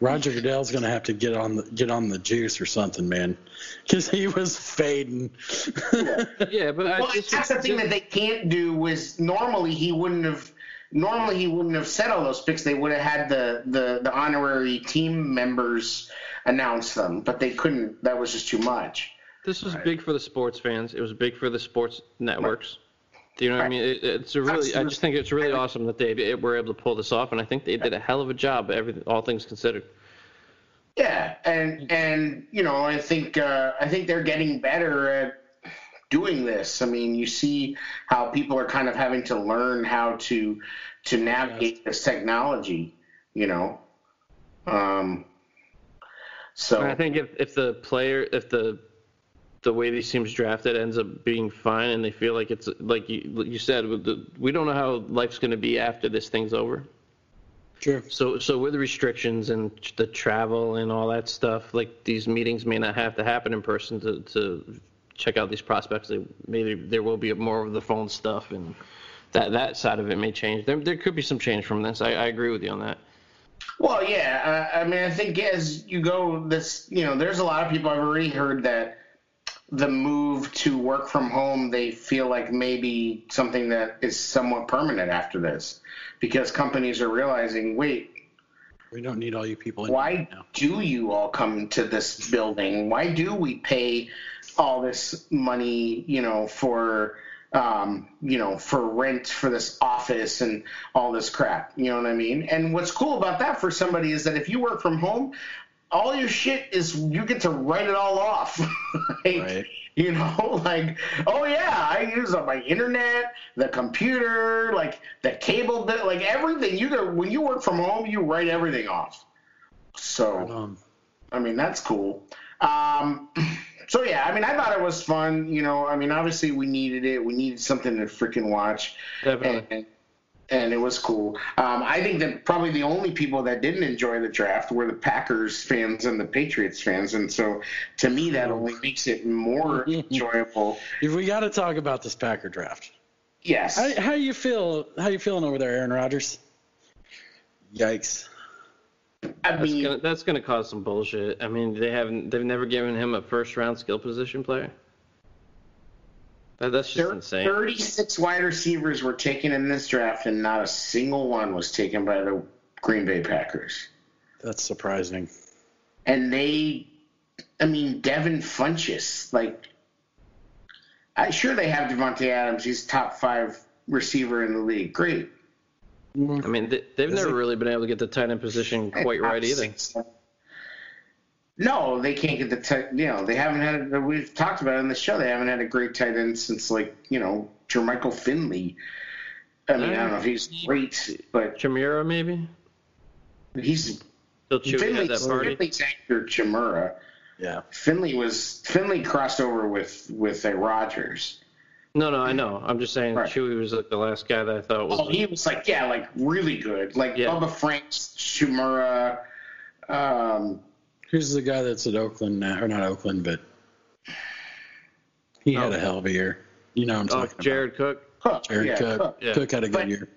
Roger Goodell's gonna have to get on the get on the juice or something, man, because he was fading. Yeah, but I Well, just, that's the thing that they can't do. Was normally he wouldn't have. Normally he wouldn't have said all those picks. They would have had the, the, the honorary team members announce them, but they couldn't. That was just too much. this was big for the sports fans. It was big for the sports networks. Do you know what I mean? It, it's a really. I just think it's really awesome that they were able to pull this off, and I think they did a hell of a job. Everything, all things considered. Yeah, and and you know I think uh, I think they're getting better at doing this. I mean, you see how people are kind of having to learn how to to navigate this technology. You know, um, so I think if, if the player, if the the way these teams drafted ends up being fine, and they feel like it's like you you said, the, we don't know how life's going to be after this thing's over. Sure. So so with the restrictions and the travel and all that stuff, like these meetings may not have to happen in person to to check out these prospects. They, maybe there will be more of the phone stuff, and that that side of it may change. There there could be some change from this. I, I agree with you on that. Well, yeah. Uh, I mean, I think as you go, this you know, there's a lot of people I've already heard that the move to work from home, they feel like maybe something that is somewhat permanent after this, because companies are realizing, wait, We don't need all you people. Why now. do you all come to this building? Why do we pay all this money, you know, for um, you know, for rent for this office and all this crap? You know what I mean? And what's cool about that for somebody is that if you work from home, all your shit is you get to write it all off. like, Right. You know, like, oh yeah, I use my internet, the computer, like the cable, bill, like everything. You go when you work from home, you write everything off. So I mean, that's cool. Um, so yeah, I mean, I thought it was fun. You know, I mean, obviously we needed it. We needed something to freaking watch, Definitely. and, and it was cool. Um, I think that probably the only people that didn't enjoy the draft were the Packers fans and the Patriots fans, and so to me that only makes it more enjoyable. if we got to talk about this Packer draft. Yes. How, how you feel? How you feeling over there, Aaron Rodgers? Yikes! I That's mean, gonna that's gonna cause some bullshit. I mean, they haven't they've never given him a first round skill position player. That, that's just Thir- insane. 36 wide receivers were taken in this draft, and not a single one was taken by the Green Bay Packers. That's surprising. And they, I mean, Devin Funchess, like, I sure they have Davante Adams. He's top five receiver in the league. Great. I mean, they, they've Is never it- really been able to get the tight end position quite right either. No, they can't get the tight. You know, they haven't had. We've talked about it in the show. They haven't had a great tight end since like you know Jermichael Finley. I mean, I don't know if he's great, but Chmura maybe. he's He'll chew you at Finley's, that party. Finley's after Chmura. Yeah. Finley was Finley crossed over with with uh, Rodgers. No, no, I know. I'm just saying Right. Chewy was like the last guy that I thought was. Oh, he was like yeah, like really good, like Yeah. Bubba Franks, Chmura. Um, Who's the guy that's at Oakland now? Or not Oakland, but he had Oh. a hell of a year. You know what I'm oh, talking Jared Cook. Cook. Jared yeah, Cook. Cook. Yeah. Cook had a good But- year.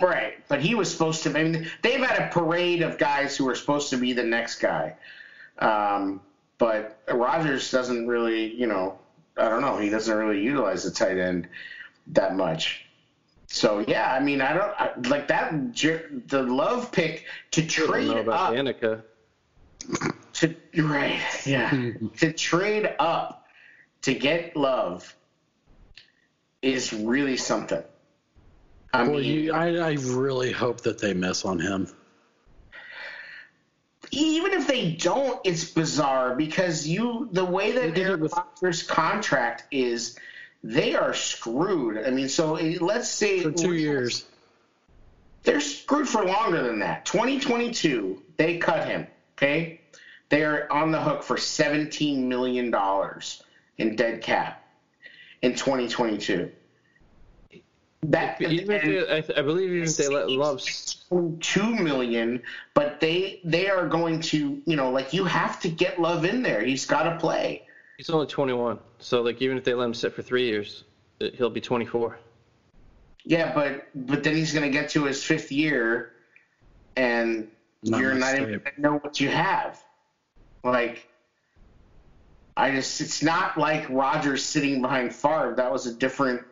Right, but he was supposed to. I mean, they've had a parade of guys who were supposed to be the next guy, um, but Rodgers doesn't really. You know, I don't know. He doesn't really utilize the tight end that much. So yeah, I mean, I don't I, like that. The love pick to I don't trade know about up Danica. to right, yeah, to trade up to get love is really something. I Boy, mean, you, I, I really hope that they miss on him. Even if they don't, it's bizarre because you the way that Aaron Rodgers' contract is, they are screwed. I mean, so eh, let's say For two years. they're screwed for longer than that. 2022, they cut him. Okay, they are on the hook for 17 million dollars in dead cap in 2022. That Even if and- they, I, th- I believe even if they let Love, two million, but they they are going to you know like you have to get Love in there. He's got to play. he's only 21, so like even if they let him sit for three years, it- he'll be 24. Yeah, but but then he's going to get to his fifth year, and Not you're much not even going to know what you have. Like, I just it's not like Rodgers sitting behind Favre. That was a different.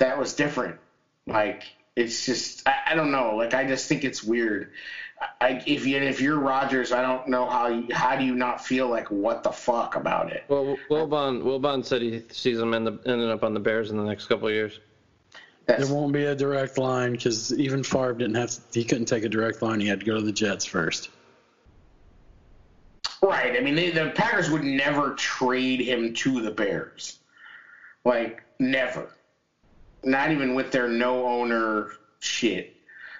That was different. Like it's just I, I don't know. Like I just think it's weird. I, if you if you're Rodgers, I don't know how you, how do you not feel like what the fuck about it. Well, Wilbon Wilbon said he sees him end up, ending up on the Bears in the next couple of years. That's, There won't be a direct line because even Favre didn't have. To, he couldn't take a direct line. He had to go to the Jets first. Right. I mean, they, the Packers would never trade him to the Bears. Like, never. Not even with their no owner shit.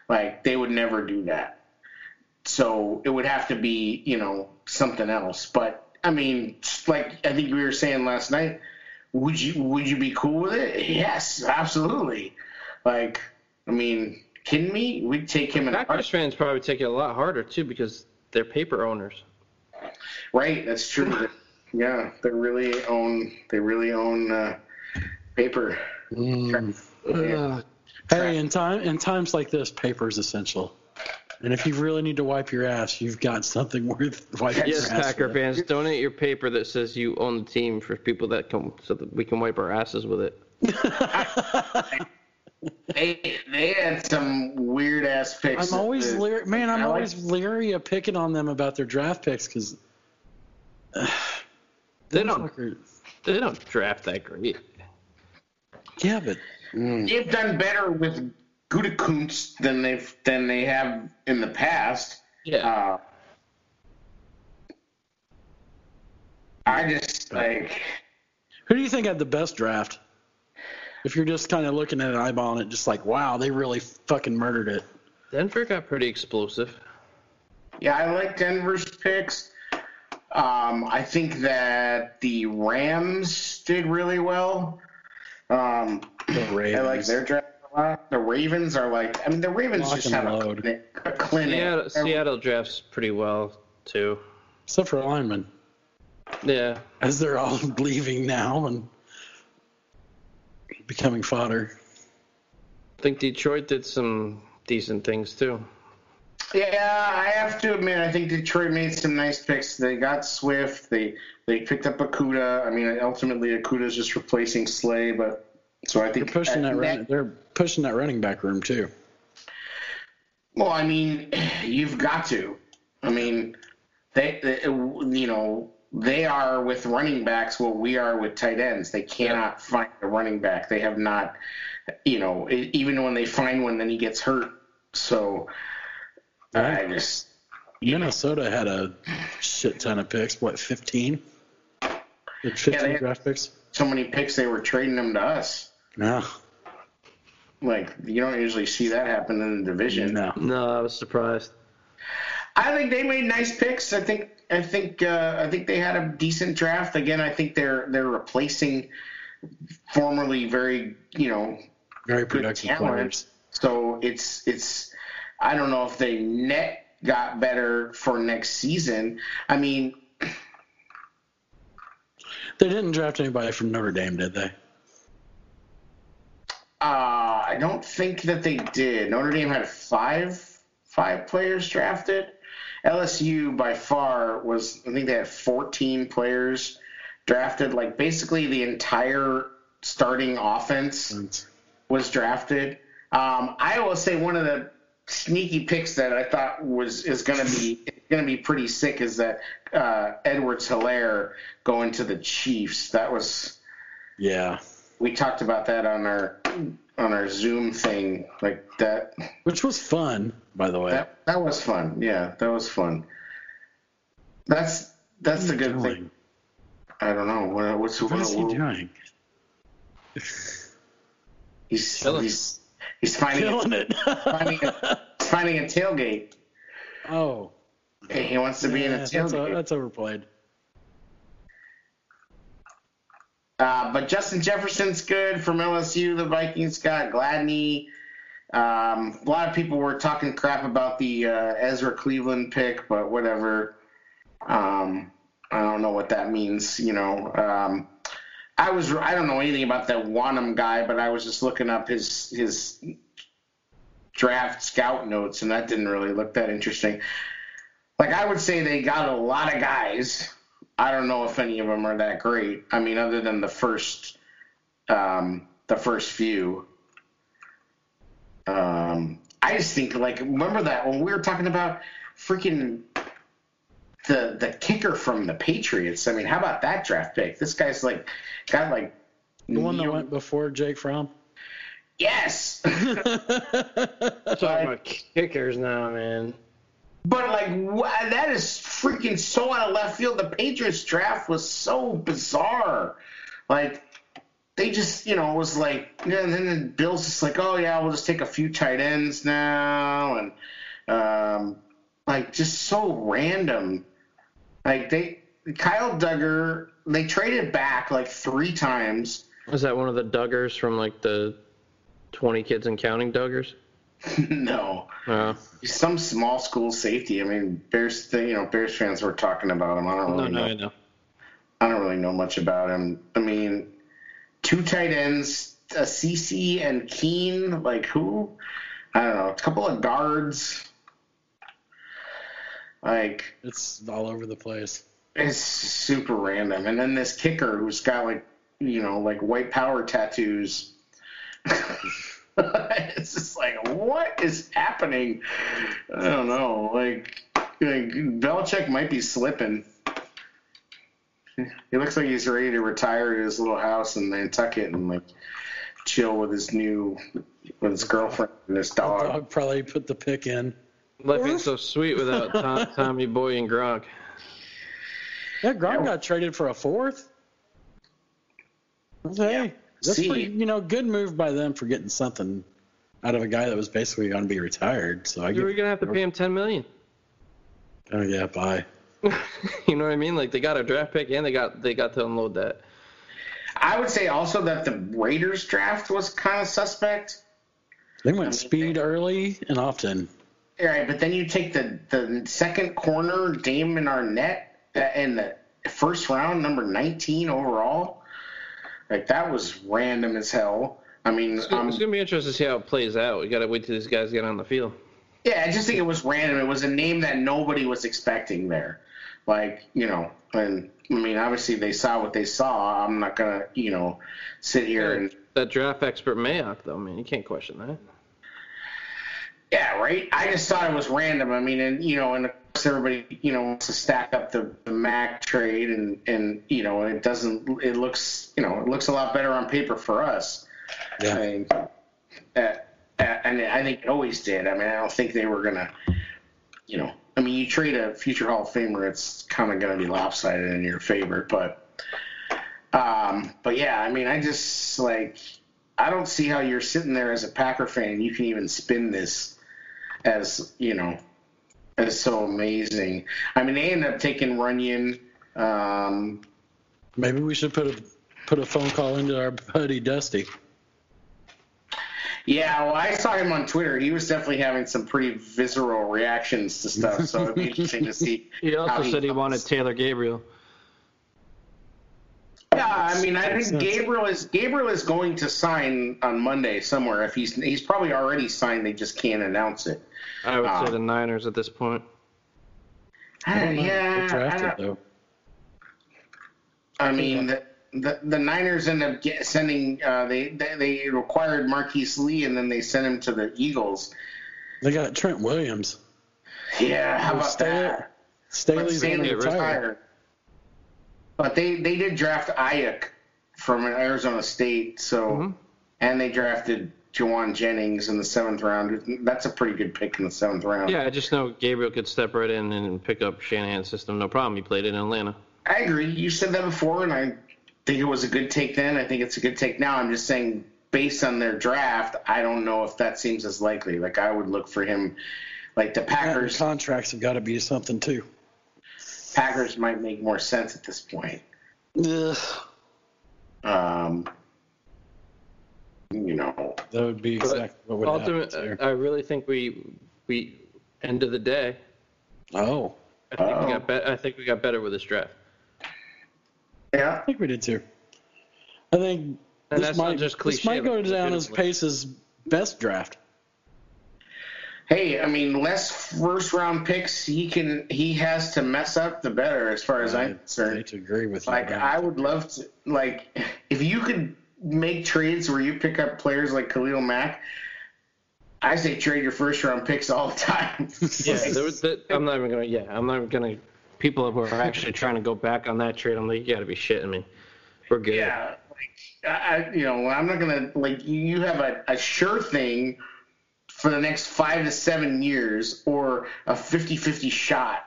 Like, they would never do that. So it would have to be, you know, something else. But, I mean, like I think we were saying last night, would you would you be cool with it? Yes, absolutely. Like, I mean, kidding me? We'd take him Packers fans probably take it a lot harder too because they're paper owners. Right, that's true. yeah, they really own they really own uh, paper. Mm. Ugh. Hey, in time in times like this, paper is essential. And if you really need to wipe your ass, you've got something worth wiping Yes, your ass Packer with. fans, donate your paper that says you own the team for people that come, so that we can wipe our asses with it. They they had some weird ass picks. I'm always Uh, leery, man. I'm always leery of picking on them about their draft picks because They don't, they don't draft that great. Yeah, but mm, They've done better with Gutekunst than they've than they have in the past. Yeah, Uh, I just like who do you think had the best draft? If you're just kind of looking at it, eyeballing it, just like, wow, they really fucking murdered it. Denver got pretty explosive. yeah, I like Denver's picks. Um, I think that the Rams did really well. Um, The I Ravens. like their draft a lot. The Ravens are like, I mean, the Ravens Lock just and have a clinic. A clinic. Seattle, Seattle drafts pretty well too. Except for linemen, Yeah, as they're all leaving now and becoming fodder. I think Detroit did some decent things too. Yeah, I have to admit, I think Detroit made some nice picks. They got Swift. They they picked up Okudah. I mean, ultimately, Okudah's just replacing Slay, but so I think They're pushing that run, they're pushing that running back room too. Well, I mean, you've got to. I mean, they, they you know they are with running backs what we are with tight ends. They cannot find a running back. They have not. You know, even when they find one, then he gets hurt. So I just Minnesota had a shit ton of picks. What, 15? Did 15 Yeah, they- draft picks? so many picks they were trading them to us. No. Like you don't usually see that happen in the division. No. No, I was surprised. I think they made nice picks. I think I think uh, I think they had a decent draft. Again, I think they're they're replacing formerly very you know Very productive players. So it's it's I don't know if they net got better for next season. I mean, They didn't draft anybody from Notre Dame, did they? uh, I don't think that they did. Notre Dame had five five players drafted. LSU by far was I think they had 14 players drafted. Like basically the entire starting offense was drafted. Um, I will say one of the sneaky picks that I thought was is going to be going to be pretty sick is that uh, Edwards Helaire going to the Chiefs. That was Yeah. we talked about that on our on our Zoom thing like that. Which was fun, by the way. That that was fun. Yeah, that was fun. That's that's the good thing. I don't know what what's What is he what- doing? He's Killing he's he's finding a, it. finding a, finding a tailgate. oh. He wants to be in a Yeah, that's, tailgate. that's overplayed. Uh, but Justin Jefferson's good from LSU. The Vikings got Gladney. Um, a lot of people were talking crap about the uh, Ezra Cleveland pick, but whatever. Um, I don't know what that means. You know, um, I was I don't know anything about that Wonnum guy, but I was just looking up his his draft scout notes, and that didn't really look that interesting. Like I would say, they got a lot of guys. I don't know if any of them are that great. I mean, other than the first, um, the first few. Um, I just think like remember that when we were talking about freaking the the kicker from the Patriots. I mean, how about that draft pick? This guy's like got like The one that went before Jake Fromm. yes, Talking about kickers now, man. but like wha- that is freaking so out of left field. The Patriots draft was so bizarre. Like they just you know was like yeah, and then the Bills just like oh yeah we'll just take a few tight ends now and um like just so random. Like they Kyle Dugger they traded back like three times. Was that one of the Duggars from like the 20 kids and counting Duggars? no. Uh, some small school safety. I mean, Bears. You know, Bears fans were talking about him. I don't no, really no, know. I know. I don't really know much about him. I mean, two tight ends, Asiasi and Keene. Like who? I don't know. A couple of guards. Like It's all over the place. it's super random. And then this kicker who's got like you know like white power tattoos. it's just like what is happening? I don't know. Like, like Belichick might be slipping. He looks like he's ready to retire to his little house in Nantucket and like chill with his new with his girlfriend and his dog. Dog probably put the pick in. Life ain't so sweet without Tom, Tommy Boy and Gronk. Yeah, Gronk Yeah. got traded for a fourth. Hey, that's See- pretty, you know, good move by them for getting something out of a guy that was basically going to be retired. So I You were gonna have to pay him 10 million. oh yeah, bye. you know what I mean? Like they got a draft pick and they got they got to unload that. I would say also that the Raiders draft was kind of suspect. They went speed early and often. All right, but then you take the the second corner, Damon Arnette, uh, in the first round, number 19 overall. Like that was random as hell. I mean, It's um, it's gonna be interesting to see how it plays out. We gotta wait till these guys get on the field. yeah, I just think it was random. It was a name that nobody was expecting there. Like you know, and I mean, obviously they saw what they saw. I'm not gonna you know sit here and That draft expert Mayock, though, man, you can't question that. Yeah, right. I just thought it was random. I mean, and you know, and of course everybody, you know, wants to stack up the, the Mack trade, and and you know, it doesn't. It looks, you know, it looks a lot better on paper for us. I Yeah. mean, uh, uh, and I think it always did. I mean, I don't think they were gonna, you know, I mean, you trade a future Hall of Famer, it's kind of gonna be lopsided in your favor, but, um, but yeah, I mean, I just like, I don't see how you're sitting there as a Packer fan and you can even spin this as you know as so amazing. I mean, they end up taking Runyan. Um, Maybe we should put a put a phone call into our buddy Dusty. yeah, well, I saw him on Twitter. He was definitely having some pretty visceral reactions to stuff. So it'd be interesting to see. He how also said he comes. wanted Taylor Gabriel. Yeah, I mean, I think Gabriel is Gabriel is going to sign on Monday somewhere. If he's he's probably already signed, they just can't announce it. I would say the Niners at this point. I don't know. yeah, They I don't- I mean, the, the the Niners end up get, sending uh, they, they they required Marquise Lee, and then they sent him to the Eagles. They got Trent Williams. Yeah, how about Stay- that? Staley's going Stanley to retire. Retired. But they they did draft Aiyuk from Arizona State, so Mhm. and they drafted Jauan Jennings in the seventh round. That's a pretty good pick in the seventh round. Yeah, I just know Gabriel could step right in and pick up Shanahan's system, no problem. He played it in Atlanta. I agree. You said that before, and I think it was a good take then. I think it's a good take now. I'm just saying, based on their draft, I don't know if that seems as likely. Like I would look for him. Like the Yeah, Packers, contracts have got to be something too. Packers might make more sense at this point. Ugh. Um, you know, That would be exactly what would Ultimate, happen. I really think we we end of the day. Oh, I think Oh. we got be- I think we got better with this draft. yeah. I think we did too. I think And this that's not might, just this might go like, down as. Pace's best draft. Hey, I mean, less first round picks he can he has to mess up, the better, as far as I I'm concerned. hate to agree with you. Like but- I would love to like if you could make trades where you pick up players like Khalil Mack. I say trade your first round picks all the time. Yeah, there was, that, I'm not even gonna. Yeah, I'm not even gonna. People who are actually trying to go back on that trade, I'm like, you got to be shitting me. We're good. yeah, like I, I- you know, I'm not gonna like you- you have a, a sure thing for the next five to seven years or a 50-50 shot.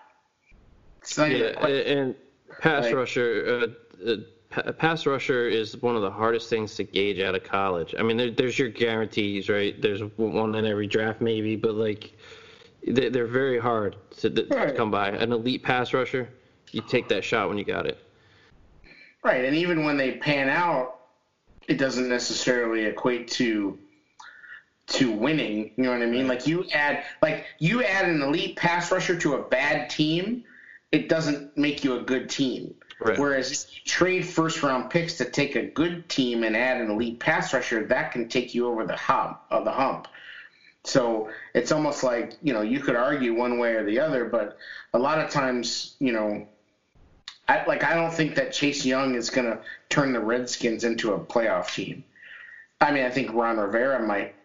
It's not Yeah, and pass Like- rusher, uh, uh, pa- pass rusher is one of the hardest things to gauge out of college. I mean, there, there's your guarantees, right? There's one in every draft, maybe, but like, they, they're very hard to, to Right. come by. An elite pass rusher, you take that shot when you got it. Right, and even when they pan out, it doesn't necessarily equate to to winning. You know what I mean? Like you add like you add an elite pass rusher to a bad team, it doesn't make you a good team. Right. Whereas trade first round picks to take a good team and add an elite pass rusher, that can take you over the hump of uh, the hump. So it's almost like you know you could argue one way or the other, but a lot of times you know I, like I don't think that Chase Young is going to turn the Redskins into a playoff team. I mean, I think Ron Rivera might,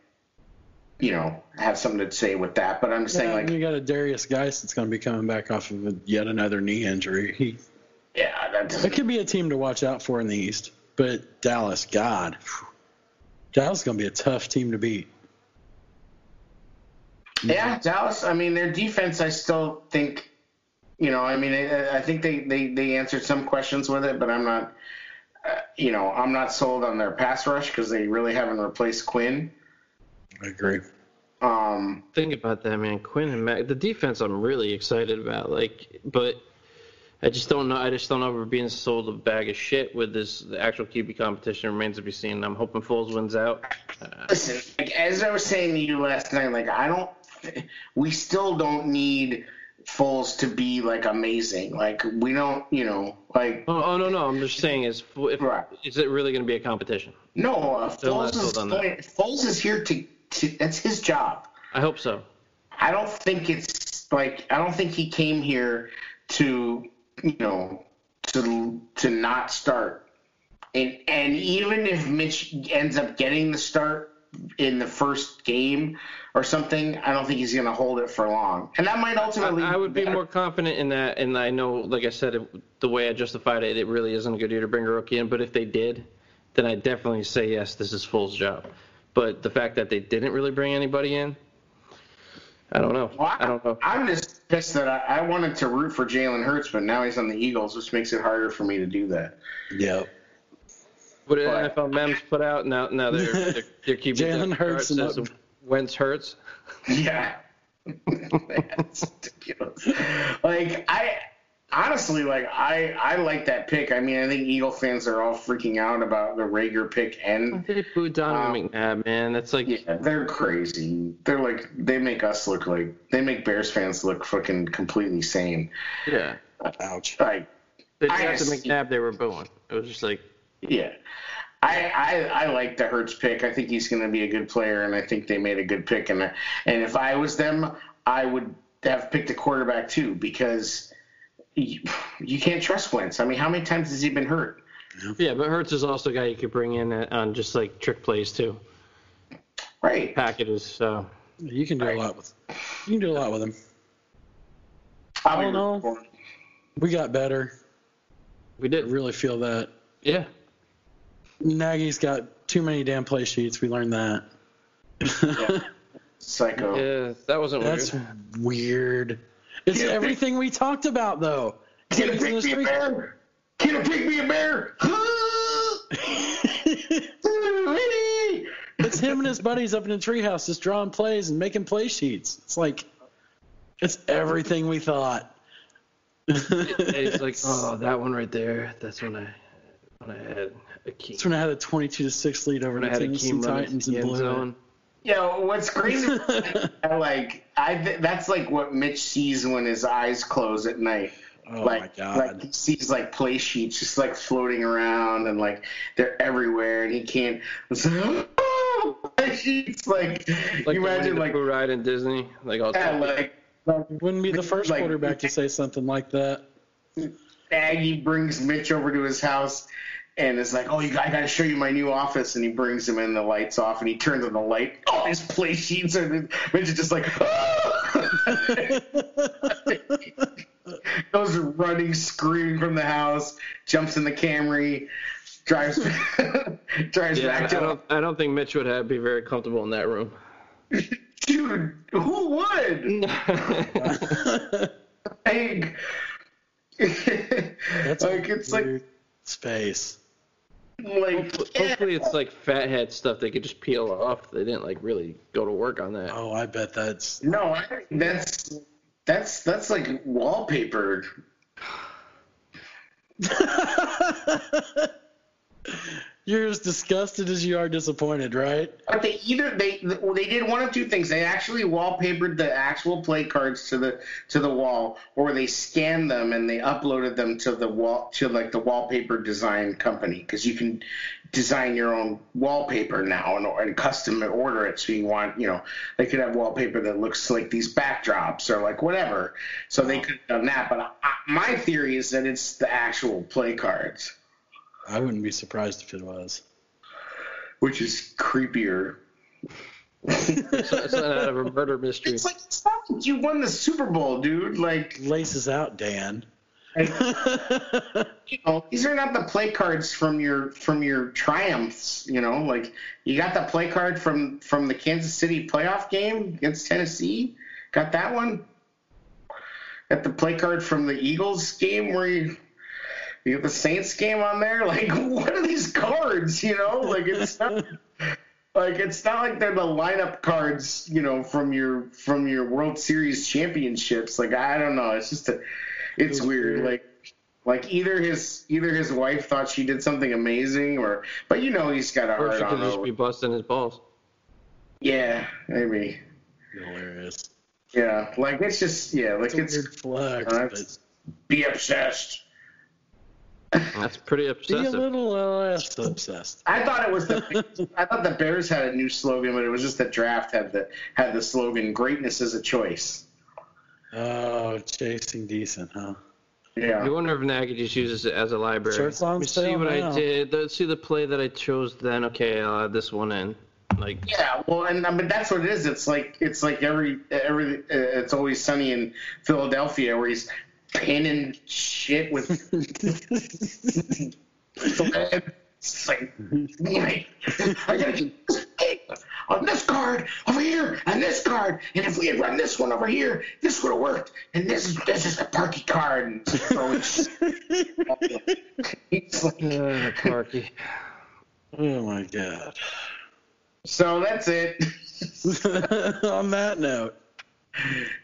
you know, have something to say with that. But I'm just saying, like, you got a Derrius Guice that's going to be coming back off of a, yet another knee injury. He, yeah, that it could be a team to watch out for in the East. But Dallas, God, Dallas is going to be a tough team to beat. Yeah, Dallas. I mean, their defense. I still think, you know, I mean, I, I think they, they they answered some questions with it, but I'm not. Uh, you know, I'm not sold on their pass rush because they really haven't replaced Quinn. I agree. Um, Think about that, man. Quinn and Mack. The defense, I'm really excited about. Like, but I just don't know. I just don't know if we're being sold a bag of shit with this. The actual QB competition remains to be seen. I'm hoping Foles wins out. Uh, listen, like as I was saying to you last night, like I don't, we still don't need Foles to be like amazing. Like we don't, you know, like oh, oh no, no. I'm just saying, is if, Right. is it really going to be a competition? no. Uh, Foles is sold on that. going, Foles is here to, to. That's his job. I hope so. I don't think it's like I don't think he came here to, you know, to to not start. And and even if Mitch ends up getting the start in the first game or something, I don't think he's going to hold it for long. And that might ultimately. I, I would be more confident in that, and I know, like I said, it, the way I justified it, it really isn't a good year to bring a rookie in. But if they did, then I definitely say yes, this is Foles' job. But the fact that they didn't really bring anybody in, I don't know. Well, I don't know. I'm just pissed that I, I wanted to root for Jalen Hurts, but now he's on the Eagles, which makes it harder for me to do that. Yep. What did but- NFL memes put out? Now, now they're they're, they're keeping Jalen Hurts and says Wentz hurts. Yeah. That's ridiculous. Like I honestly like I I like that pick. I mean I think Eagle fans are all freaking out about the Reagor pick and They booed Donovan um, McNabb, man. That's like yeah, they're crazy. They're like they make us look like they make Bears fans look fucking completely sane. yeah. Ouch. Like They I drafted. McNabb, they were booing. It was just like Yeah. I, I, I like the Hurts pick. I think he's going to be a good player, and I think they made a good pick. And and if I was them, I would have picked a quarterback too because you, you can't trust Wentz. I mean, how many times has he been hurt? yeah. But Hurts is also a guy you could bring in on just like trick plays too, Right. packages. So uh, You can do a lot with. You can do a lot with him. I'll be I don't know. rooting for him. We got better. we I did. really feel that. Yeah. Nagy's got too many damn play sheets. We learned that. Psycho. Yeah, that wasn't That's weird. weird. It's Yeah, everything we talked about, though. Can He's in it pick me a bear? Can it pick me a bear? it's him and his buddies up in the treehouse just drawing plays and making play sheets. It's like, it's everything we thought. it's like, oh, that one right there. That's when I, when I had. Akiem. That's when I had a 22 to six lead over When I the had Tennessee Akiem running Titans to the and end zone. You know what's crazy? I like I, th- that's like what Mitch sees when his eyes close at night. Oh like, my god! like he sees like play sheets just like floating around and like they're everywhere and he can't. It's like, play sheets like, Like you imagine like Pooh ride in Disney, like all yeah, like, like Wouldn't be the first like- quarterback to say something like that. Aggie brings Mitch over to his house and is like, "Oh, you got, I got to show you my new office." And he brings him in, the lights off, and he turns on the light. All his play sheets are. Mitch is just like, goes running, screaming from the house, jumps in the Camry, drives drives Yeah, back to. don't, I don't think Mitch would have, be very comfortable in that room. Dude, who would? Like, That's like it's like space. Like Hopefully, hopefully it's like fathead stuff they could just peel off. They didn't like really go to work on that. Oh, I bet that's. No, I think that's that's that's like wallpaper. You're as disgusted as you are disappointed, right? But they either they they did one of two things. They actually wallpapered the actual play cards to the to the wall, or they scanned them and they uploaded them to the wall to like the wallpaper design company because you can design your own wallpaper now and, and custom order it. So you want you know they could have wallpaper that looks like these backdrops or like whatever. So they could have done that. But I, my theory is that it's the actual play cards, I wouldn't be surprised if it was. which is creepier. It's not out of a murder mystery. It's like it's not like you won the Super Bowl, dude. Like, Laces out, Dan. like, you know, these are not the play cards from your from your triumphs. You know, like you got the play card from from the Kansas City playoff game against Tennessee. Got that one. Got the play card from the Eagles game where you you got the Saints game on there. Like, what are these cards? You know, like it's not. Like it's not like they're the lineup cards, you know, from your from your World Series championships. Like I don't know, it's just a, it's It weird. weird. Like like either his either his wife thought she did something amazing, or but you know he's got a Or hard she could on. just her. be busting his balls. Yeah, maybe. Hilarious. Yeah, like it's just yeah, like It's a it's weird flex, uh, but be obsessed. That's pretty be a little uh, less obsessed. I thought it was the I thought the Bears had a new slogan, but it was just the draft had the had the slogan "Greatness is a choice." Oh, chasing decent, huh? Yeah. I wonder if Nagy just uses it as a library. Shirts on Let me see what now. I did. Let's see the play that I chose then. Okay, I'll add this one in. Like, Yeah, well, and I mean that's what it is. It's like it's like every every uh, it's always sunny in Philadelphia where he's pinning shit with thread. It's like, like, I gotta on this card over here and this card, and if we had run this one over here, this would have worked. And this is this is a Parkey card. And so it's, it's like, uh, Parkey. oh my god. so that's it. On that note,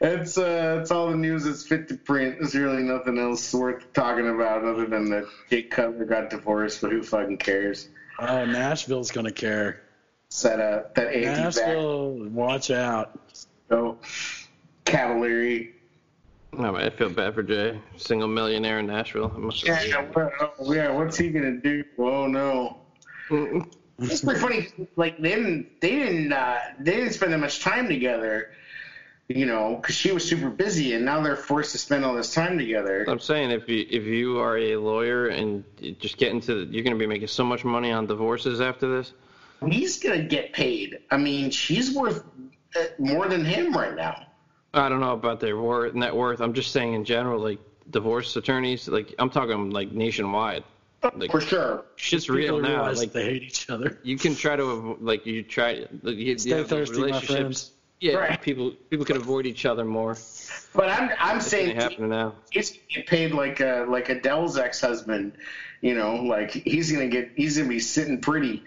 That's uh, that's all the news that's fit to print. There's really nothing else worth talking about other than that Jay Cutler got divorced, but who fucking cares? oh, Nashville's gonna care. Set up that anti back Nashville, watch out. go Cavallari. No, man, I feel bad for Jay. Single millionaire in Nashville. I must have- Yeah, well, oh, yeah, what's he gonna do? Oh no. It's pretty funny. Like they didn't, they didn't, uh, they didn't spend that much time together. You know, because she was super busy, and now they're forced to spend all this time together. I'm saying if you if you are a lawyer and you just get into you're going to be making so much money on divorces after this. He's gonna get paid. I mean, she's worth uh, more than him right now. I don't know about their worth, net worth. I'm just saying in general, like divorce attorneys, like I'm talking like nationwide. Like For sure. shit's People real now. Like they hate each other. you can try to like you try like, you, you Stay have those thirsty, my relationships. Friends. Yeah, Right. people people can avoid each other more. But I'm I'm It's saying happening now. he's gonna get paid like a like Adele's ex husband. You know, like he's gonna get he's gonna be sitting pretty.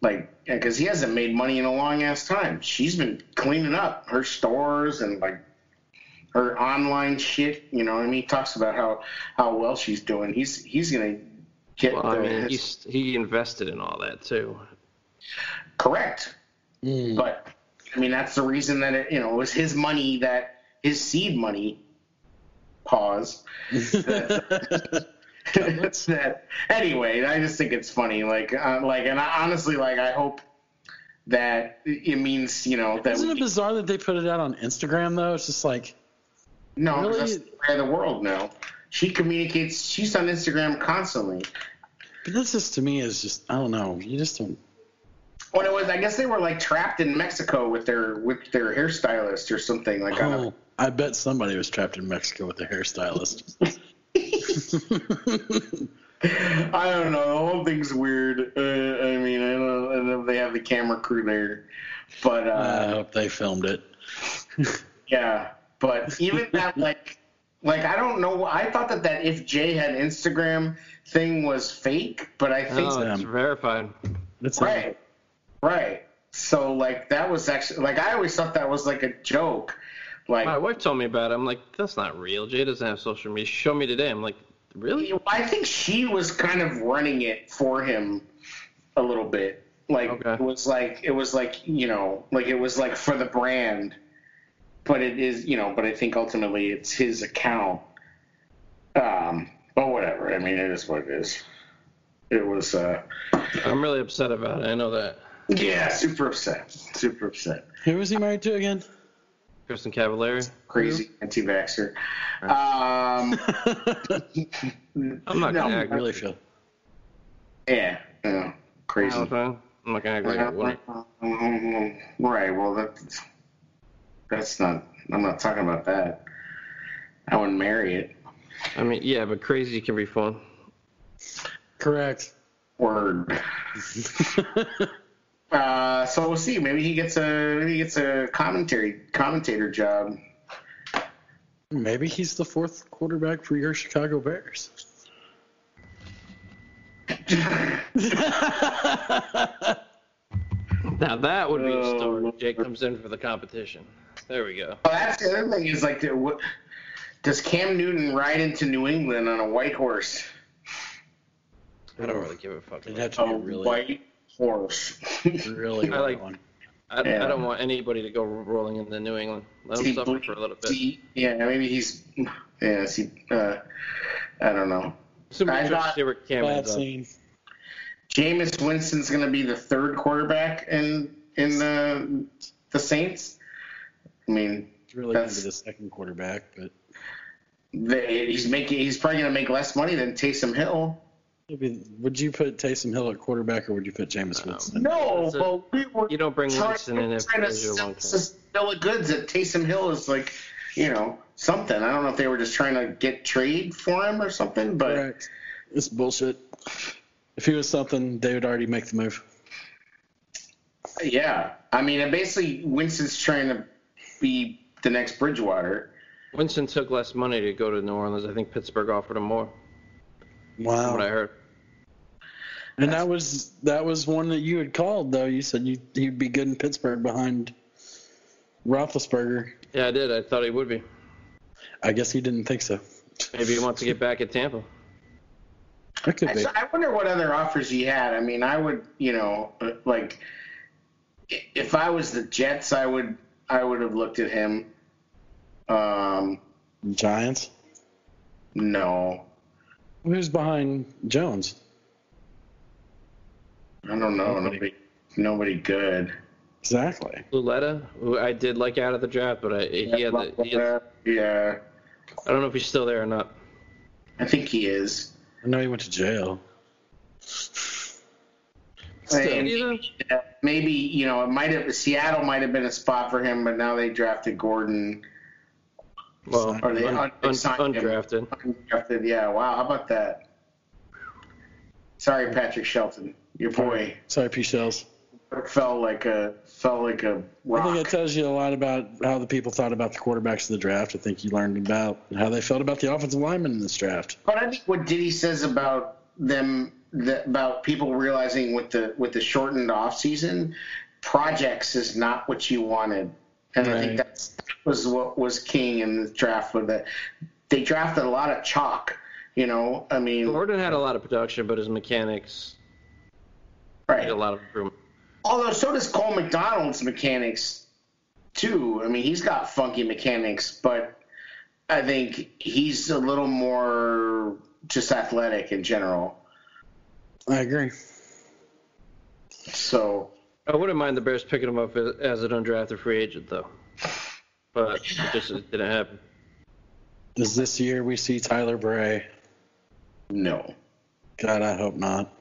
Like, because he hasn't made money in a long ass time. She's been cleaning up her stores and like her online shit. You know, what I mean, he talks about how how well she's doing. He's he's gonna get Well, I mean, his- he's, he invested in all that too. correct. Mm. But I mean, that's the reason that it, you know, it was his money that his seed money. Pause. That's that. Anyway, I just think it's funny. Like, uh, like, and I, honestly, like, I hope that it means you know that Isn't we, it bizarre that they put it out on Instagram though? It's just like No, really? that's the way of the world now. She communicates. She's on Instagram constantly. but this just to me is just I don't know. You just don't When it was, I guess they were like trapped in Mexico with their with their hairstylist or something. Like, Oh, I bet somebody was trapped in Mexico with a hairstylist. I don't know. The whole thing's weird. Uh, I mean, I don't, I don't know if they have the camera crew there, but I uh, hope they filmed it. yeah. But even that, like, like I don't know. I thought that that if Jay had Instagram thing was fake, but I think Oh, it's them. verified. That's right, right. So like that was actually like I always thought that was like a joke. Like My wife told me about it. I'm like, that's not real. Jay doesn't have social media. Show me today. I'm like, really? I think she was kind of running it for him a little bit. Like Okay. it was like it was like you know like it was like for the brand, but it is you know but I think ultimately it's his account. Um, but whatever. I mean, it is what it is. It was uh, I'm really upset about it. I know that. Yeah, super upset, super upset. Who was he married to again? Kristin Cavallari. Crazy anti-vaxxer. Um, I'm not No, gonna I act really feel. yeah, yeah, crazy. I'm not gonna act like it wouldn't. Right. Well, that's that's not. I'm not talking about that. I wouldn't marry it. I mean, yeah, but crazy can be fun. Correct. Word. Uh, so we'll see. Maybe he gets a maybe he gets a commentary commentator job. Maybe he's the fourth quarterback for your Chicago Bears. Now that would be a Oh, story. Lord. Jake comes in for the competition. There we go. Well, that's the other thing is like, the- what, does Cam Newton ride into New England on a white horse? I don't really give a fuck. It'd have A to be really, white horse. really I like- one. I, Yeah. I don't want anybody to go rolling into New England. Let him suffer for a little bit. see, yeah, maybe he's. Yeah, see, uh, I don't know. It's I thought- see where Bad ends scene. Jameis Winston's going to be the third quarterback in in the the Saints. I mean, It's really going to be the second quarterback, but they, he's making he's probably going to make less money than Taysom Hill. Maybe, would you put Taysom Hill at quarterback or would you put Jameis um, Winston? No, It's a- but we were You don't bring trying, Winston in if trying to there's your sell long term. this goods that Taysom Hill is like, you know, something. I don't know if they were just trying to get trade for him or something, but Correct. It's bullshit. If he was something, they would already make the move. yeah. I mean, and basically Winston's trying to be the next Bridgewater. Winston took less money to go to New Orleans. I think Pittsburgh offered him more. From what I heard. And that was that was one that you had called though. You said you he'd be good in Pittsburgh behind Roethlisberger. Yeah, I did. I thought he would be. I guess he didn't think so. Maybe he wants to get back at Tampa. That could be. So I wonder what other offers he had. I mean, I would, you know, uh, like if I was the Jets, I would, I would have looked at him. Um, Giants. no, Who's behind Jones? I don't know. Nobody. Nobody, nobody good. Exactly. Luletta, who I did like out of the draft, but I, he had the, he had, yeah, I don't know if he's still there or not. I think he is. I know he went to jail. And- Either? Yeah, maybe you know it might have Seattle might have been a spot for him, but now they drafted Gordon. Well, Or they un, un- un, signed him. undrafted. Undrafted, yeah. Wow, how about that? Sorry, Patrick Shelton, your boy Sorry, P shells. fell like a fell like a I think it tells you a lot about how the people thought about the quarterbacks in the draft. I think you learned about how they felt about the offensive linemen in this draft. But I think what Diddy says about them, the, about people realizing with the with the shortened off season, projects is not what you wanted, and I think that's that was what was king in the draft. With that, they drafted a lot of chalk, You know, I mean, Gordon had a lot of production, but his mechanics right. had a lot of improvement. Although so does Cole McDonald's mechanics too. I mean, he's got funky mechanics, but I think he's a little more just athletic in general. I agree. So I wouldn't mind the Bears picking him up as, as an undrafted free agent, though. But it just didn't happen. Is this year we see Tyler Bray? no. God, I hope not.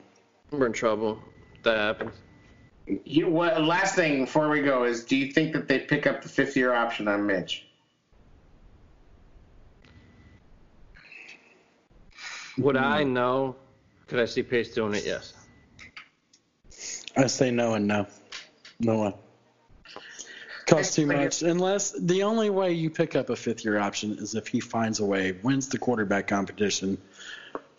We're in trouble. If That happens. You, what, last thing before we go is, do you think that they pick up the fifth year option on Mitch? Would I know? Could I see Pace doing it? Yes. I say no and no. No one. Costs too Like it- much. Unless the only way you pick up a fifth year option is if he finds a way, wins the quarterback competition,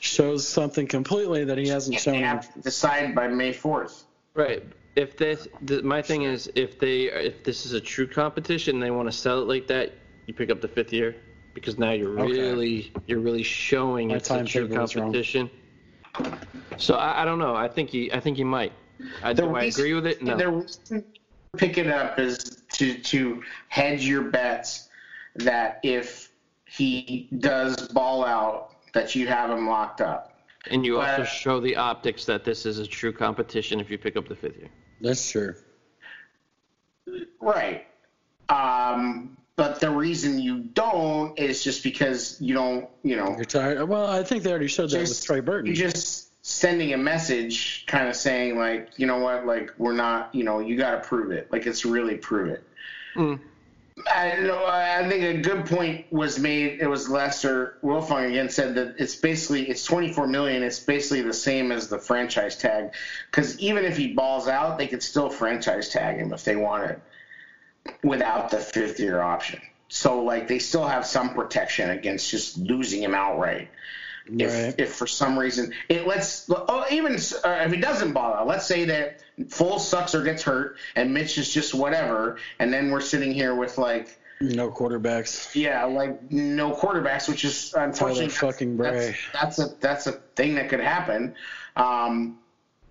shows something completely that he hasn't They shown. have to decide by May fourth. Right. If this, the, my thing is, if they, if this is a true competition, they want to sell it like that, you pick up the fifth year because now you're Okay. really, you're really showing My it's a true timetable is wrong. competition. So I, I don't know. I think he, I think he might. I, The do I agree with it? No. The reason to pick it up is to to hedge your bets that if he does ball out, that you have them locked up. And you also show the optics that this is a true competition if you pick up the fifth year. That's true. Right. Um, but the reason you don't is just because you don't, you know, You're tired. Well, I think they already showed that with just- Trey Burton. you're just sending a message kind of saying like, you know what, like we're not, you know, you got to prove it. Like it's really prove it. Mm. I know. I think a good point was made. It was Lester Wiltfong again said that it's basically it's 24 million. It's basically the same as the franchise tag, because even if he balls out, they could still franchise tag him if they wanted, without the fifth year option. So like they still have some protection against just losing him outright. If, Right. if for some reason it lets oh, even uh, if he doesn't ball out, let's say that Foles sucks or gets hurt and Mitch is just whatever, and then we're sitting here with like no quarterbacks. yeah, like no quarterbacks, which is unfortunately Tyler fucking Bray. That's, that's a that's a thing that could happen. Um,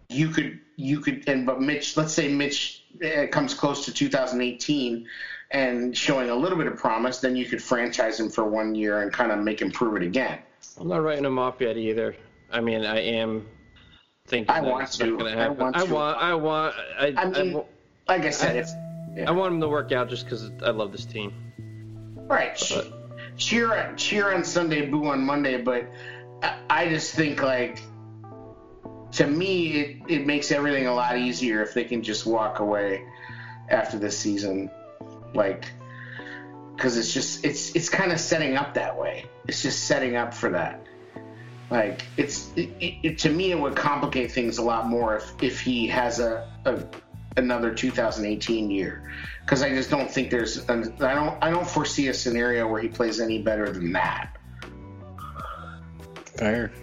you could you could and but Mitch, let's say Mitch uh, comes close to 2018 and showing a little bit of promise, then you could franchise him for one year and kind of make him prove it again. I'm not writing him off yet either. I mean, I am thinking I want to. going to I happen. want I want, I want, I, I mean, wa- like I said, I- if yeah. I want them to work out just because I love this team. Right. Che- cheer cheer on Sunday, boo on Monday, but I, I just think like to me it, it makes everything a lot easier if they can just walk away after this season. Like because it's just it's it's kind of setting up that way. It's just setting up for that. Like it's it, it, it, to me it would complicate things a lot more if if he has a, a another 2018 year because I just don't think there's an, I don't I don't foresee a scenario where he plays any better than that. Fair.